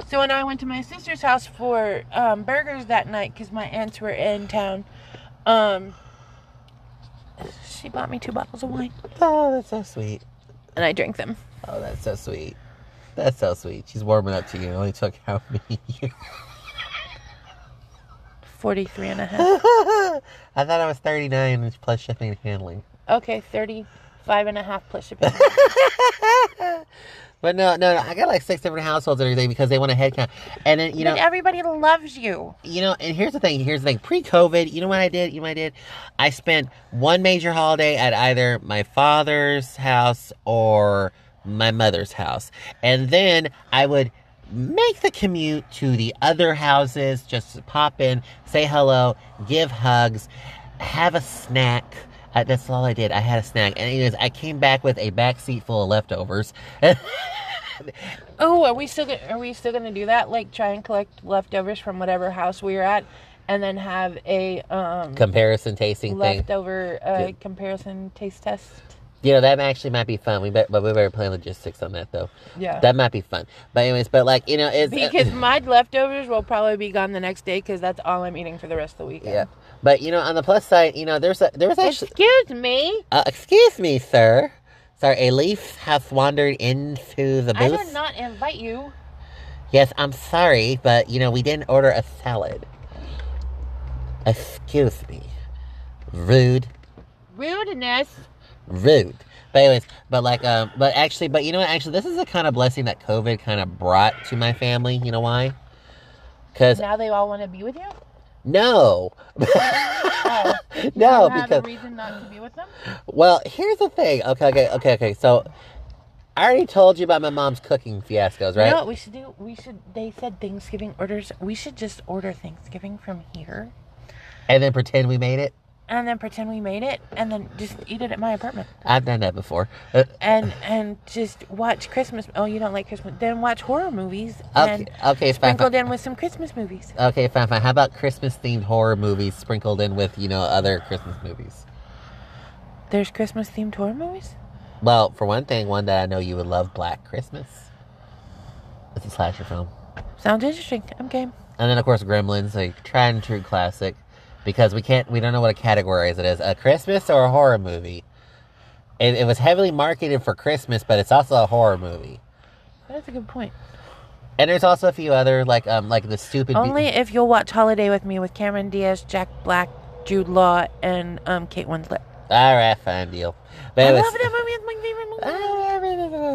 So when I went to my sister's house for um, burgers that night because my aunts were in town, um, she bought me two bottles of wine Oh, that's so sweet. And I drink them. Oh, that's so sweet. That's so sweet. She's warming up to you. It only took how many years? 43 and a half. I thought I was 39 plus shipping and handling. Okay, 35 and a half plus shipping. But no, no, no, I got like six different households and everything because they want a head count. And then, you know, everybody loves you. you know, and here's the thing. Here's the thing. Pre-COVID, you know what I did? You know what I did? I spent one major holiday at either my father's house or my mother's house, and then I would make the commute to the other houses, just pop in, say hello, give hugs, have a snack. Uh, that's all I did. I had a snack, and anyways, I came back with a back seat full of leftovers. Oh, are we still gonna, are we still gonna do that? Like try and collect leftovers from whatever house we were at, and then have a um Comparison tasting thing. leftover uh, Good. comparison taste test. You know that actually might be fun. We bet, but we better plan logistics on that though. Yeah. That might be fun. But anyways, but like you know, it's uh, because my leftovers will probably be gone the next day because that's all I'm eating for the rest of the weekend. yeah. But you know, on the plus side, you know, there's a there was actually. Excuse me. Uh, excuse me, sir. Sir, a leaf has wandered into the booth. I did not invite you. Yes, I'm sorry, but you know we didn't order a salad. Excuse me. Rude. Rudeness. rude. But anyways, but like um but actually but you know what actually this is the kind of blessing that COVID kind of brought to my family. You know why? Cuz Now they all want to be with you. No. Oh, no, have because a reason not to be with them. well, here's the thing. Okay, okay, okay, okay. So I already told you about my mom's cooking fiascos, right? You know what we should do? We should. They said Thanksgiving orders. We should just order Thanksgiving from here, And then pretend we made it. And then pretend we made it, and then just eat it at my apartment, I've done that before. Uh, and and just watch Christmas. Oh, you don't like Christmas? Then watch horror movies okay, okay, fine, sprinkled fine. in with some Christmas movies. Okay, fine, fine. How about Christmas themed horror movies sprinkled in with, you know, other Christmas movies? There's Christmas themed horror movies. Well, for one thing, one that I know you would love, Black Christmas. It's a slasher film. Sounds interesting. I'm game. And then, of course, Gremlins, a tried and true classic, because we can't, we don't know what a category it as a Christmas or a horror movie. It, it was heavily marketed for Christmas, but it's also a horror movie. That's a good point. And there's also a few other like, um, like the stupid. Be- Only if you'll watch Holiday with me with Cameron Diaz, Jack Black, Jude Law, and um, Kate Winslet. All right, fine deal. But I anyways, love that movie. It's my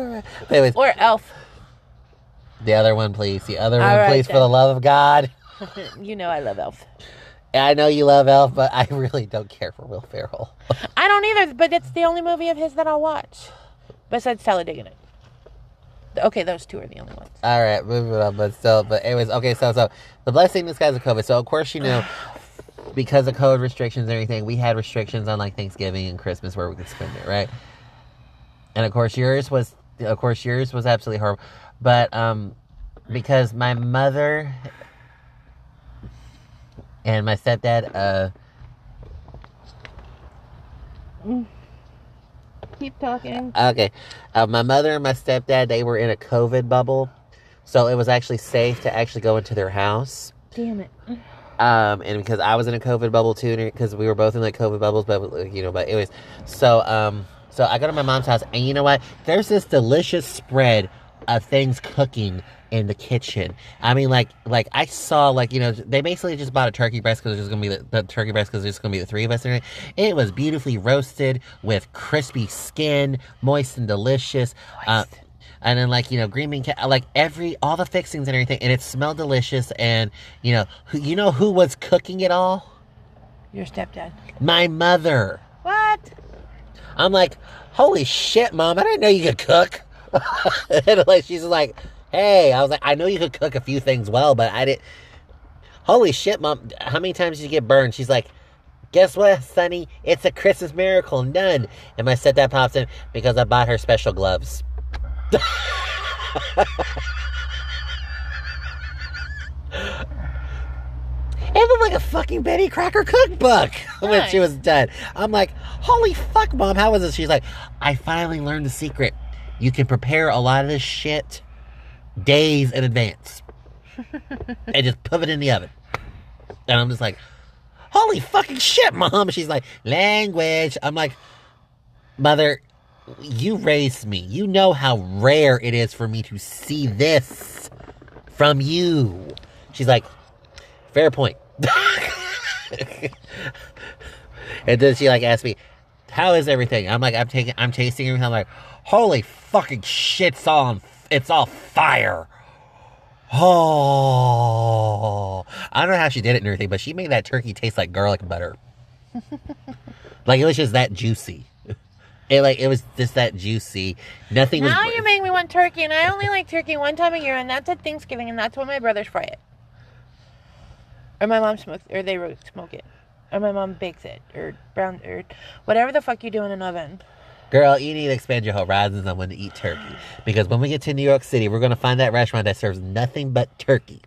favorite movie. but Or Elf. the other one, please. The other All one, right, please, for the love of God. you know I love Elf. I know you love Elf, but I really don't care for Will Ferrell. I don't either, but it's the only movie of his that I'll watch. Besides Talladega Nights. Okay, those two are the only ones. All right, moving on, but still, but anyways, okay, so so the blessing this guy's of COVID. So of course you know, because of COVID restrictions and everything, we had restrictions on like Thanksgiving and Christmas where we could spend it, right? And of course yours was, of course yours was absolutely horrible, but um, because my mother and my stepdad, uh, Keep talking. Okay. Uh, my mother and my stepdad, they were in a COVID bubble. So it was actually safe to actually go into their house. Damn it. Um, and because I was in a COVID bubble too, because we were both in like COVID bubbles, but you know, but anyways, so um, so I go to my mom's house, and you know what? There's this delicious spread of things cooking in the kitchen. I mean, like, like I saw, like you know, they basically just bought a turkey breast because there's gonna be the, the turkey breast because there's gonna be the three of us. Everything. it was beautifully roasted with crispy skin, moist and delicious. Uh, and then like you know green bean ca- like every all the fixings and everything and it smelled delicious and you know who you know who was cooking it all Your stepdad. my mother What? I'm like, holy shit, mom, I didn't know you could cook. and like she's like, hey, I was like, I know you could cook a few things well, but I didn't. Holy shit, mom, how many times did you get burned? She's like, guess what, Sonny? It's a Christmas miracle, none. And my stepdad pops in because I bought her special gloves. It looked like a fucking Betty Crocker cookbook when she was done. I'm like, holy fuck, mom, how was this? She's like, I finally learned the secret. You can prepare a lot of this shit days in advance and just put it in the oven. And I'm just like, holy fucking shit, mom. She's like, language. I'm like, mother, you raised me. You know how rare it is for me to see this from you. She's like, fair point. and then she like asked me, "How is everything?" I'm like, "I'm taking, I'm tasting everything." I'm like, "Holy fucking shit! On, it's all fire." Oh, I don't know how she did it and everything, but she made that turkey taste like garlic butter. like it was just that juicy. It like it was just that juicy. Nothing Now was. you make me want turkey, and I only like turkey one time a year, and that's at Thanksgiving, and that's when my brothers fry it, or my mom smokes, or they smoke it, or my mom bakes it, or brown, or whatever the fuck you do in an oven. Girl, you need to expand your horizons on when to eat turkey. Because when we get to New York City, we're going to find that restaurant that serves nothing but turkey.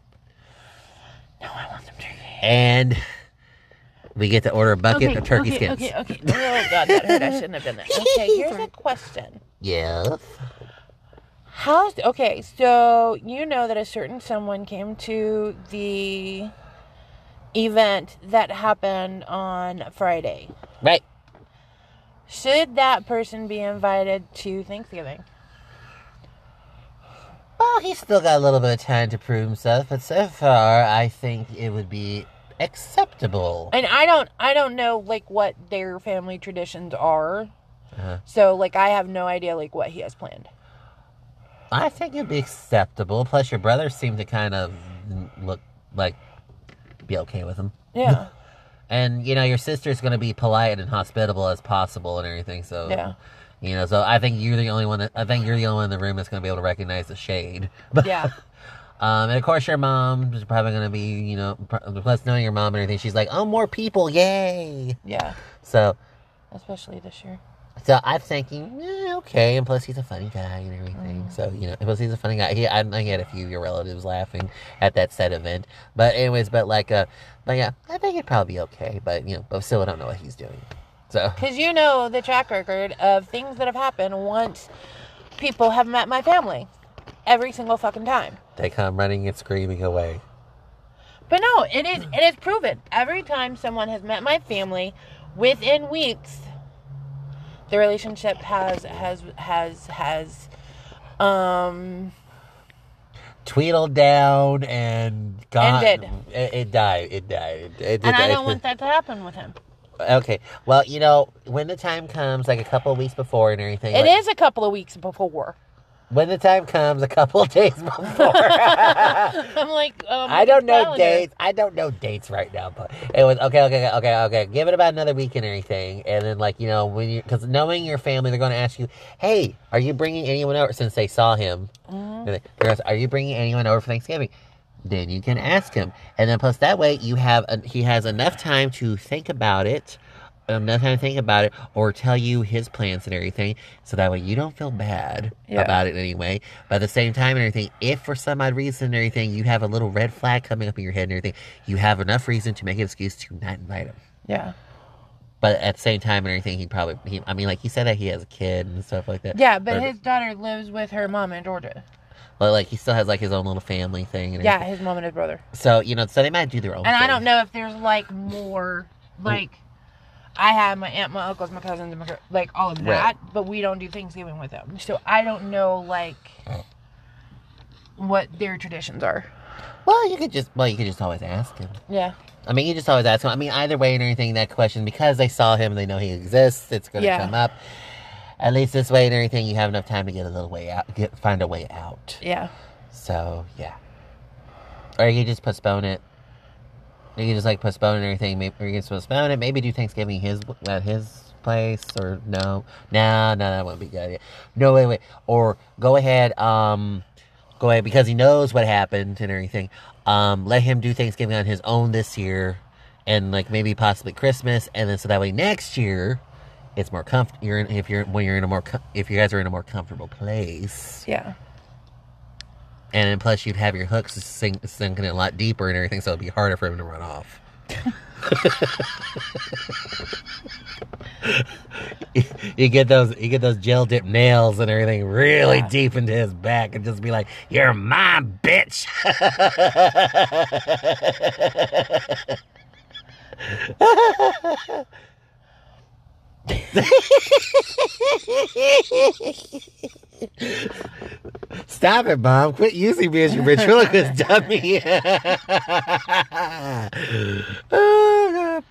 No, I want some turkey. And we get to order a bucket of turkey okay, skins. Okay, okay. Oh god, that hurt. I shouldn't have done that. Okay, here's a question. Yes. How's okay? So you know that a certain someone came to the event that happened on Friday. Right. Should that person be invited to Thanksgiving? Well, he's still got a little bit of time to prove himself, but so far, I think it would be acceptable. And I don't, I don't know like what their family traditions are. Uh-huh. So like I have no idea like what he has planned. I think it'd be acceptable. Plus, your brother seemed to kind of look like be okay with him. Yeah, And you know, your sister's going to be polite and hospitable as possible and everything. So Yeah. you know, so I think you're the only one that I think you're the only one in the room that's going to be able to recognize the shade. Yeah, um, and of course, your mom is probably going to be, you know, plus knowing your mom and everything, she's like, oh, more people, yay! yeah. So, Especially this year. So I'm thinking, eh, okay. And plus, he's a funny guy and everything. So you know, plus he's a funny guy. He, I, I had a few of your relatives laughing at that said event. But anyways, but like, uh, but yeah, I think it'd probably be okay. But you know, but still, I don't know what he's doing. So Because you know the track record of things that have happened once people have met my family. Every single fucking time. they come running and screaming away. But no, it is it is proven. Every time someone has met my family, within weeks, the relationship has has has has um Tweedled down and gone. Ended. It, it died. It died. It, it, and I don't want that to happen with him. Okay. Well, you know, when the time comes, like a couple of weeks before and everything. It like, is a couple of weeks before. When the time comes, a couple of days before. I'm like, um, I don't know calendar. dates. I don't know dates right now, but it was okay, okay, okay, okay. Give it about another week and everything, and then like you know when you because knowing your family, they're going to ask you, "Hey, are you bringing anyone over?" Since they saw him, Mhm. they're like, "Are you bringing anyone over for Thanksgiving?" Then you can ask him, and then plus that way you have a, he has enough time to think about it, Um, enough time to think about it, or tell you his plans and everything, so that way you don't feel bad Yeah. about it anyway. But at the same time and everything, if for some odd reason and everything you have a little red flag coming up in your head and everything, you have enough reason to make an excuse to not invite him. Yeah. But at the same time and everything, he probably, he, I mean, like he said that he has a kid and stuff like that. Yeah, but Or- his daughter lives with her mom in Georgia. But like he still has like his own little family thing. And Yeah, everything. his mom and his brother. So you know, so they might do their own. And I don't know if there's like more like I have my aunt, my uncles, my cousins, and my like all of that, Right. but we don't do Thanksgiving with them. So I don't know like what their traditions are. Well, you could just, well, you could just always ask him. Yeah. I mean, you just always ask him. I mean, either way and everything, that question because they saw him, they know he exists. It's going to Yeah. come up. At least this way and everything, you have enough time to get a little way out, get find a way out. Yeah. So yeah, or you just postpone it. You can just like postpone everything, maybe, you can postpone it. Maybe do Thanksgiving his at his place or no? No, no, that wouldn't be good. No, wait, wait. Or go ahead, um, go ahead because he knows what happened and everything. Um, let him do Thanksgiving on his own this year, and like maybe possibly Christmas, and then so that way next year it's more comfortable. You're in, if you're when you're in a more com- if you guys are in a more comfortable place, Yeah. And then plus you'd have your hooks sink, sinking in a lot deeper and everything, so it'd be harder for him to run off. you get those you get those gel dip nails and everything really Yeah. deep into his back and just be like, You're my bitch. Stop it, Mom. Quit using me as your ventriloquist dummy. oh, God.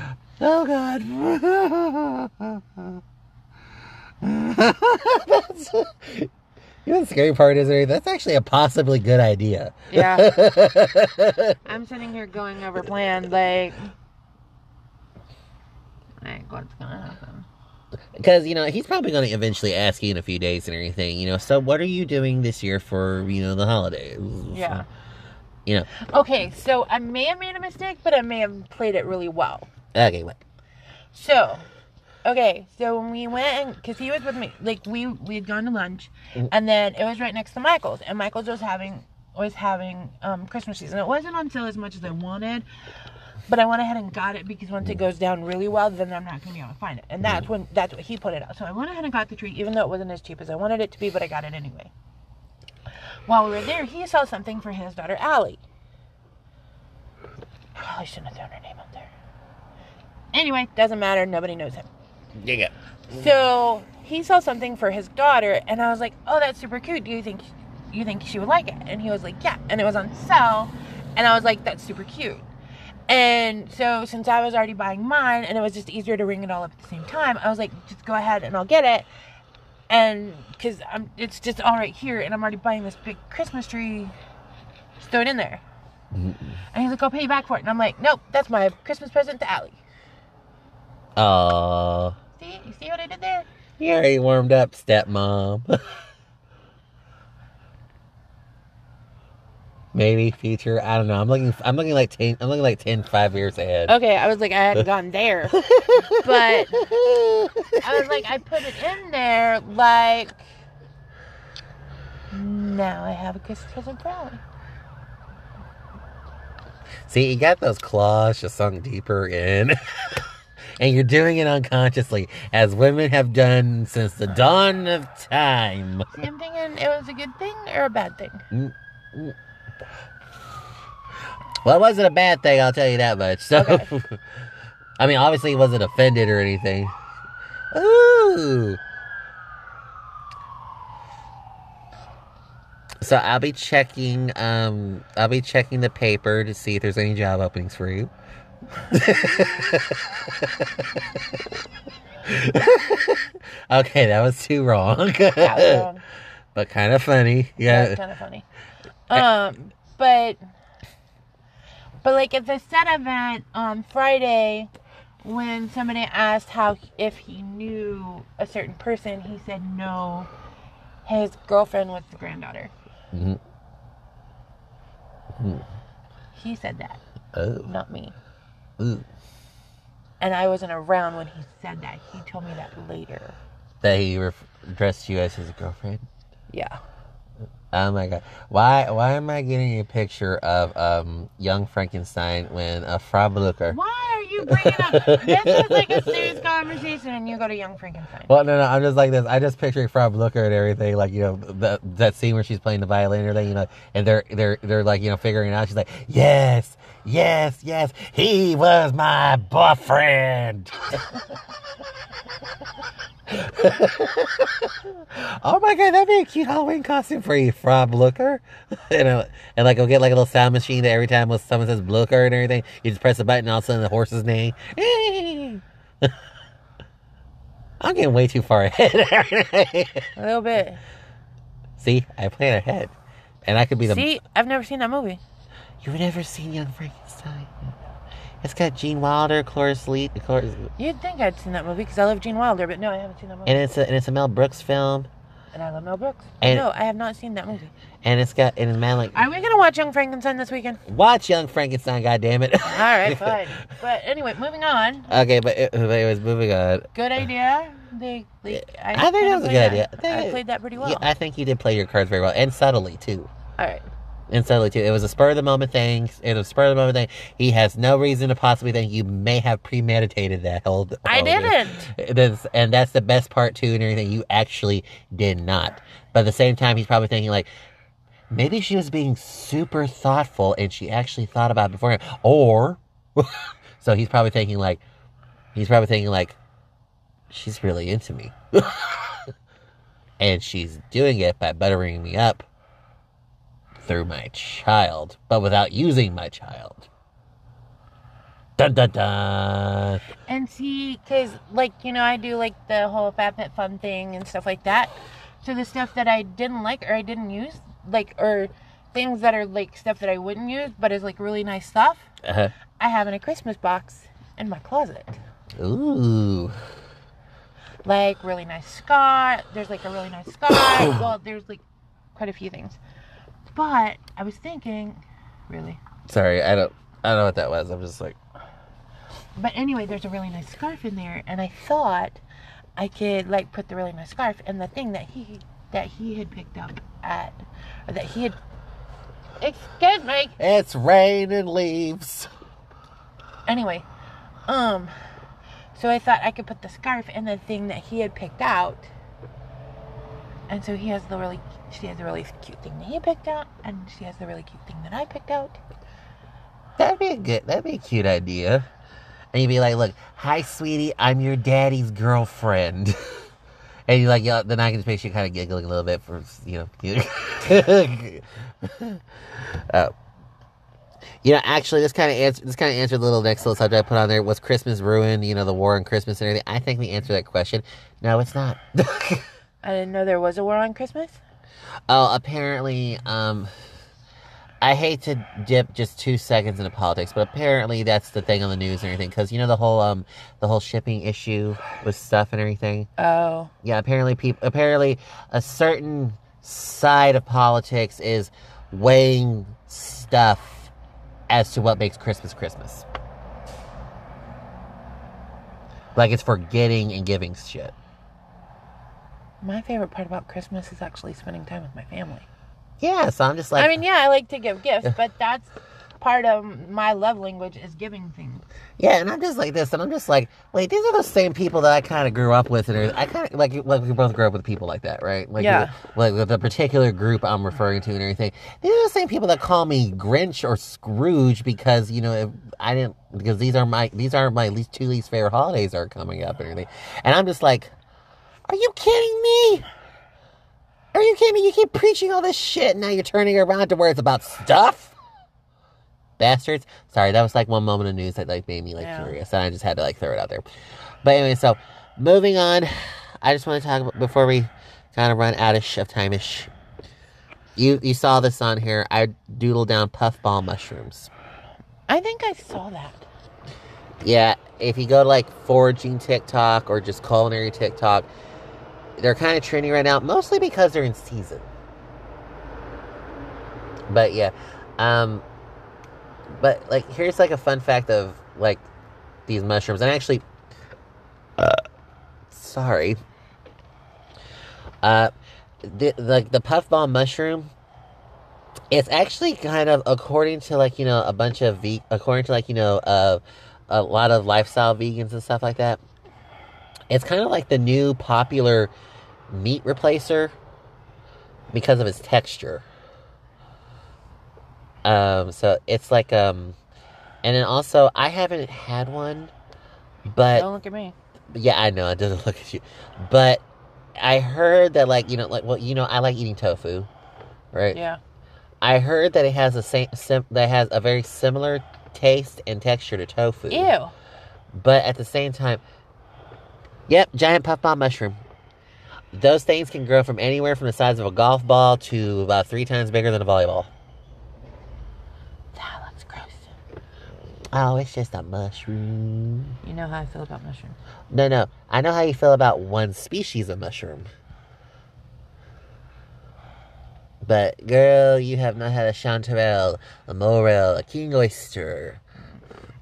Oh, God. That's, you know the scary part is, Ray? That's actually a possibly good idea. Yeah. I'm sitting here going over plans like, like what's gonna happen? Because, you know, he's probably going to eventually ask you in a few days and everything, you know, so what are you doing this year for, you know, the holidays? Yeah. You know, Okay, so I may have made a mistake, but I may have played it really well. okay, what? So, okay, so when we went, because he was with me, like we we had gone to lunch, Mm. and then it was right next to Michael's, and Michael's was having was having um, Christmas season. It wasn't on sale as much as I wanted, but I went ahead and got it because once it mm. goes down really well, then I'm not gonna be able to find it, and that's mm. when that's what he put it out. So I went ahead and got the tree, even though it wasn't as cheap as I wanted it to be, but I got it anyway. While we were there, he saw something for his daughter Allie. Probably shouldn't have thrown her name up there. Anyway, doesn't matter. Nobody knows him. You go. So he saw something for his daughter, and I was like, "Oh, that's super cute. Do you think you think she would like it?" And he was like, "Yeah." And it was on sale, and I was like, "That's super cute." And so since I was already buying mine, and it was just easier to ring it all up at the same time, I was like, "Just go ahead and I'll get it." And because I'm, it's just all right here, and I'm already buying this big Christmas tree. Just throw it in there. And he's like, "I'll pay you back for it." And I'm like, "Nope, that's my Christmas present to Allie." Aw. See, you see what I did there? You already warmed up, stepmom. Maybe future. I don't know. I'm looking. I'm looking like ten. I'm looking like 10, five years ahead. Okay, I was like, I hadn't gone there. but I was like, I put it in there, like, now I have a Christmas present for. See, you got those claws just sunk deeper in. and you're doing it unconsciously, as women have done since the dawn of time. See, I'm thinking it was a good thing or a bad thing. Mm, mm, Well, it wasn't a bad thing, I'll tell you that much. So, Okay. I mean, obviously, he wasn't offended or anything. Ooh. So I'll be checking. Um, I'll be checking the paper to see if there's any job openings for you. okay, that was too wrong, was wrong. but kind of funny. Yeah. kind of funny. Um, but, but like at the set event on Friday, when somebody asked how if he knew a certain person, he said no. His girlfriend was the granddaughter. Mm-hmm. Mm. He said that, Oh. not me. Ooh. And I wasn't around when he said that. He told me that later. That he ref- addressed you as his girlfriend. Yeah. Oh my god! Why? Why am I getting a picture of um young Frankenstein when a Frau Blucher? Why are you bringing up? this is like a serious conversation, and you go to Young Frankenstein. Well, no, no, I'm just like this. I just picturing Frau Blucher and everything, like you know that that scene where she's playing the violin and everything, you know, and they're they're they're like you know figuring it out. She's like, yes, yes, yes, he was my boyfriend. oh my god, that'd be a cute Halloween costume for you, Frau Blucher. and, uh, and like, go get like a little sound machine that every time when someone says Blucher and everything, you just press the button and all of a sudden the horse's name. I'm getting way too far ahead. A little bit. See, I plan ahead. And I could be the. See, I've never seen that movie. You've never seen Young Frankenstein? It's got Gene Wilder, Cloris Lee, Cloris, You'd think I'd seen that movie because I love Gene Wilder, but no, I haven't seen that movie. and it's a and it's a Mel Brooks film, And I love Mel Brooks. And- no, I have not seen that movie. and it's got and it's man like Are we gonna watch Young Frankenstein this weekend? watch Young Frankenstein, goddamn it. All right, fine. but anyway, moving on. okay, but it, but it was moving on. Good uh, idea. They, they, I, I think that was a good idea. I played that pretty well. Yeah, I think you did play your cards very well and subtly too. All right. And subtly too. It was a spur of the moment thing. It was a spur of the moment thing. He has no reason to possibly think you may have premeditated that whole. I didn't. That's, and that's the best part too, and everything. You actually did not. But at the same time, he's probably thinking like, maybe she was being super thoughtful and she actually thought about it beforehand. Or, so he's probably thinking like, he's probably thinking like, she's really into me, and she's doing it by buttering me up through my child, but without using my child. Dun dun dun. And see, because, like, you know, I do, like, the whole Fat Pet Fun thing and stuff like that. So the stuff that I didn't like or I didn't use, like, or things that are, like, stuff that I wouldn't use, but is, like, really nice stuff, uh-huh. I have in a Christmas box in my closet. ooh. Like, really nice scar. There's, like, a really nice scar. well, there's, like, quite a few things. But I was thinking, really? Sorry, I don't. I don't know what that was. I'm just like, But anyway, there's a really nice scarf in there, and I thought I could like put the really nice scarf and the thing that he that he had picked up at or that he had. Excuse me. it's rain and leaves. Anyway, um, so I thought I could put the scarf and the thing that he had picked out, and so he has the really she has a really cute thing that he picked out, and she has a really cute thing that I picked out. That'd be a good. That'd be a cute idea. And you'd be like, "Look, hi, sweetie, I'm your daddy's girlfriend." and you like, yeah. Then I can just picture you kind of giggling a little bit for you know. uh, you know, actually, this kind of answer. This kind of answered the little next little subject I put on there. Was Christmas ruined? You know, the war on Christmas and everything. I think we answered that question, no, it's not. I didn't know there was a war on Christmas. Oh, apparently, um, I hate to dip just two seconds into politics, but apparently that's the thing on the news and everything. Because you know the whole um the whole shipping issue with stuff and everything. Oh, Yeah, apparently people apparently a certain side of politics is weighing stuff as to what makes Christmas Christmas. Like it's forgetting and giving shit. My favorite part about Christmas is actually spending time with my family. Yeah, so I'm just like I mean, yeah, I like to give gifts, but that's part of my love language is giving things. Yeah, and I'm just like this, and I'm just like, wait, these are the same people that I kind of grew up with, and. I kind of like, like we both grew up with people like that, right? Like, Yeah. like the particular group I'm referring to and everything. These are the same people that call me Grinch or Scrooge because you know if I didn't because these are my these are my least two least favorite holidays are coming up and everything, and I'm just like, are you kidding me? Are you kidding me? You keep preaching all this shit, and now you're turning around to where it's about stuff bastards. Sorry, that was like one moment of news that like made me like Yeah. curious, and I just had to like throw it out there. But anyway, so moving on, I just want to talk about, before we kind of run out of, sh- of time-ish. You you saw this on here. I doodled down puffball mushrooms. I think I saw that. Yeah, if you go to like foraging TikTok or just culinary TikTok, they're kind of trending right now, mostly because they're in season. But yeah, um, but like here's like a fun fact of like these mushrooms, and actually, uh, sorry, uh, the like the puffball mushroom. It's actually kind of according to like you know a bunch of ve- according to like you know uh a lot of lifestyle vegans and stuff like that. It's kind of like the new popular meat replacer because of its texture. Um, so it's like um, and then also I haven't had one, but Don't look at me. yeah, I know it doesn't look at you, but I heard that like you know like well you know I like eating tofu, right? Yeah. I heard that it has a same sim- that has a very similar taste and texture to tofu. Ew. But at the same time, yep, giant puffball mushroom. Those things can grow from anywhere from the size of a golf ball to about three times bigger than a volleyball. That looks gross. Oh, it's just a mushroom. You know how I feel about mushrooms. No, no. I know how you feel about one species of mushroom. But, girl, you have not had a chanterelle, a morel, a king oyster.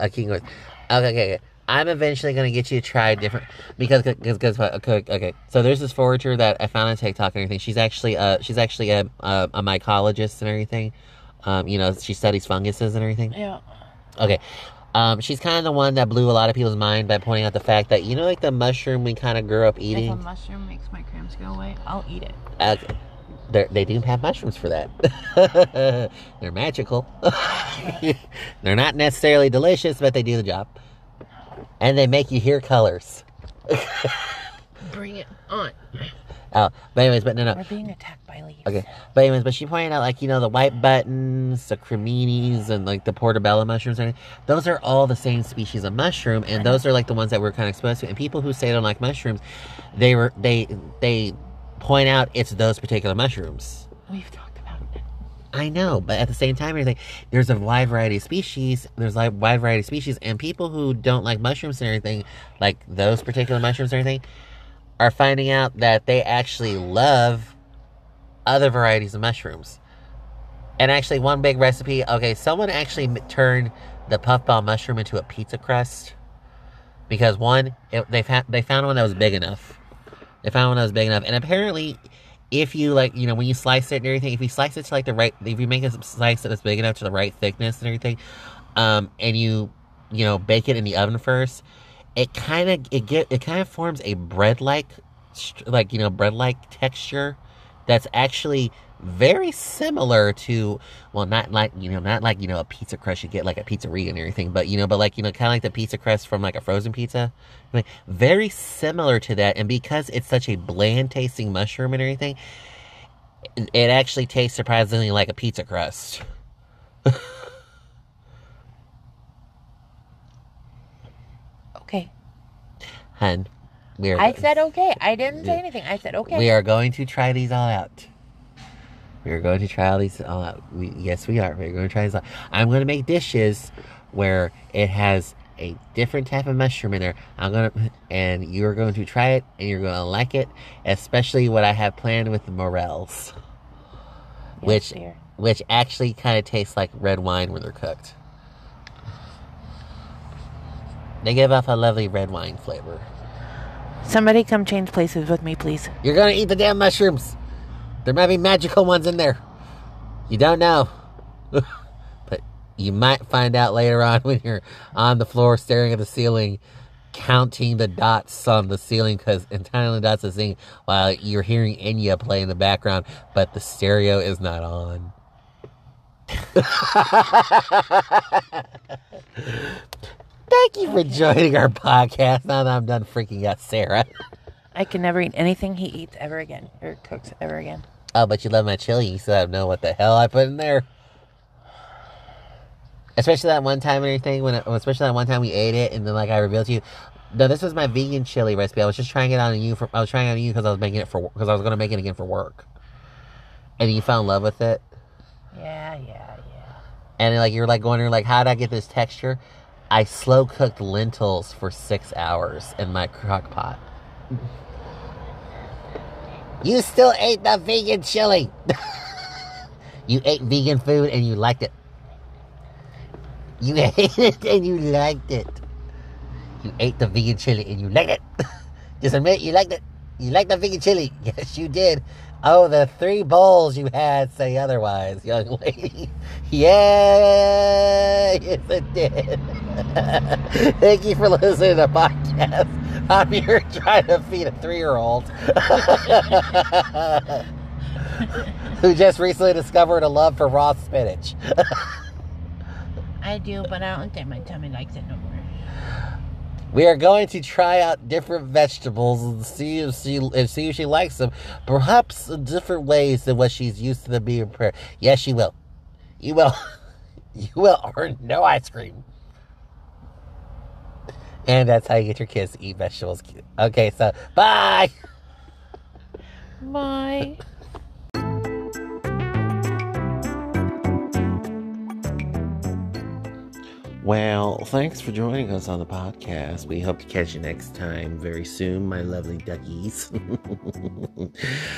A king oyster. Okay, okay, okay. I'm eventually going to get you to try different. Because, because, because, okay, okay. So there's this forager that I found on TikTok and everything. She's actually, uh, she's actually a, a, a mycologist and everything. Um, you know, she studies funguses and everything. Yeah. Okay. Um, she's kind of the one that blew a lot of people's mind by pointing out the fact that you know, like the mushroom we kind of grew up If a eating. mushroom makes my cramps go away, I'll eat it. Uh, they're- they do have mushrooms for that. They're magical. They're not necessarily delicious, but they do the job. And they make you hear colors. Bring it on. Oh, but anyways, but no, no. We're being attacked by leaves. Okay, but anyways, but she pointed out like you know the white buttons, the creminis, and like the portobello mushrooms. And those are all the same species of mushroom, and those are like the ones that we're kind of exposed to. And people who say they don't like mushrooms, they were they they point out it's those particular mushrooms. We've talked about it. I know, but at the same time, everything there's a wide variety of species. There's like wide variety of species, and people who don't like mushrooms and everything, like those particular mushrooms and everything, are finding out that they actually love other varieties of mushrooms. And actually, one big recipe. Okay, someone actually turned the puffball mushroom into a pizza crust because one, it, they found they found one that was big enough. They found one that was big enough, and apparently, if you like, you know, when you slice it and everything, if you slice it to like the right, if you make a slice that's big enough to the right thickness and everything, um, and you, you know, bake it in the oven first, it kind of it get it kind of forms a bread like, like you know, bread like texture that's actually very similar to well not like you know not like you know a pizza crust you get like a pizzeria and everything but you know but like you know kind of like the pizza crust from like a frozen pizza like very similar to that and because it's such a bland tasting mushroom and everything it it actually tastes surprisingly like a pizza crust Okay. hun we are I said okay. I didn't say anything. I said okay. we are going to try these all out we are going to try all these out we, yes we are we're going to try these uh, i'm going to make dishes where it has a different type of mushroom in there i'm going to and you're going to try it and you're going to like it especially what i have planned with the morels Yes, which dear. which actually kind of tastes like red wine when they're cooked they give off a lovely red wine flavor Somebody come change places with me, please. You're gonna eat the damn mushrooms. There might be magical ones in there. You don't know. but you might find out later on when you're on the floor staring at the ceiling, counting the dots on the ceiling because entirely dots is singing while you're hearing Enya play in the background, but the stereo is not on. Thank you for joining our podcast. Now that I'm done freaking out Sarah. I can never eat anything he eats ever again or cooks ever again. Oh, but you love my chili. You still don't know what the hell I put in there. Especially that one time and everything. When, it, especially that one time we ate it, and then like I revealed to you, no, this was my vegan chili recipe. I was just trying it on you for. I was trying it on you because I was making it for work, because I was gonna make it again for work. And you fell in love with it, Yeah, yeah, yeah. and like you're like wondering like how did I get this texture? I slow cooked lentils for six hours in my crock pot. You still ate the vegan chili. you ate vegan food and you liked it. You ate it and you liked it. You ate the vegan chili and you liked it. Just admit you liked it. You liked the vegan chili. Yes, you did. Oh, the three bowls you had say otherwise, young lady. Yeah, yes, it did. Thank you for listening to the podcast. I'm here trying to feed a three year old who just recently discovered a love for raw spinach. I do, but I don't think my tummy likes it no more. We are going to try out different vegetables and see if she and see if she likes them. Perhaps in different ways than what she's used to them being prepared. Yes, she will. You will. You will or no ice cream. And that's how you get your kids to eat vegetables. Okay, so bye. Bye. Well, thanks for joining us on the podcast. We hope to catch you next time very soon, my lovely duckies.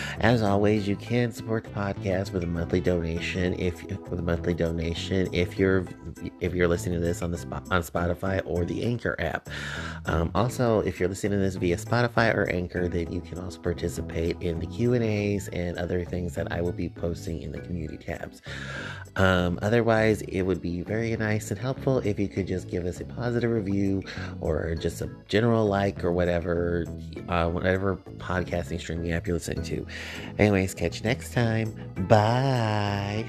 As always, you can support the podcast with a monthly donation if with a monthly donation if you're if you're listening to this on the spot on Spotify or the Anchor app. Um, also, if you're listening to this via Spotify or Anchor, then you can also participate in the Q and A's and other things that I will be posting in the community tabs. Um, otherwise, it would be very nice and helpful if you could just give us a positive review or just a general like or whatever, uh, whatever podcasting streaming app you're listening to. Anyways, catch you next time. Bye.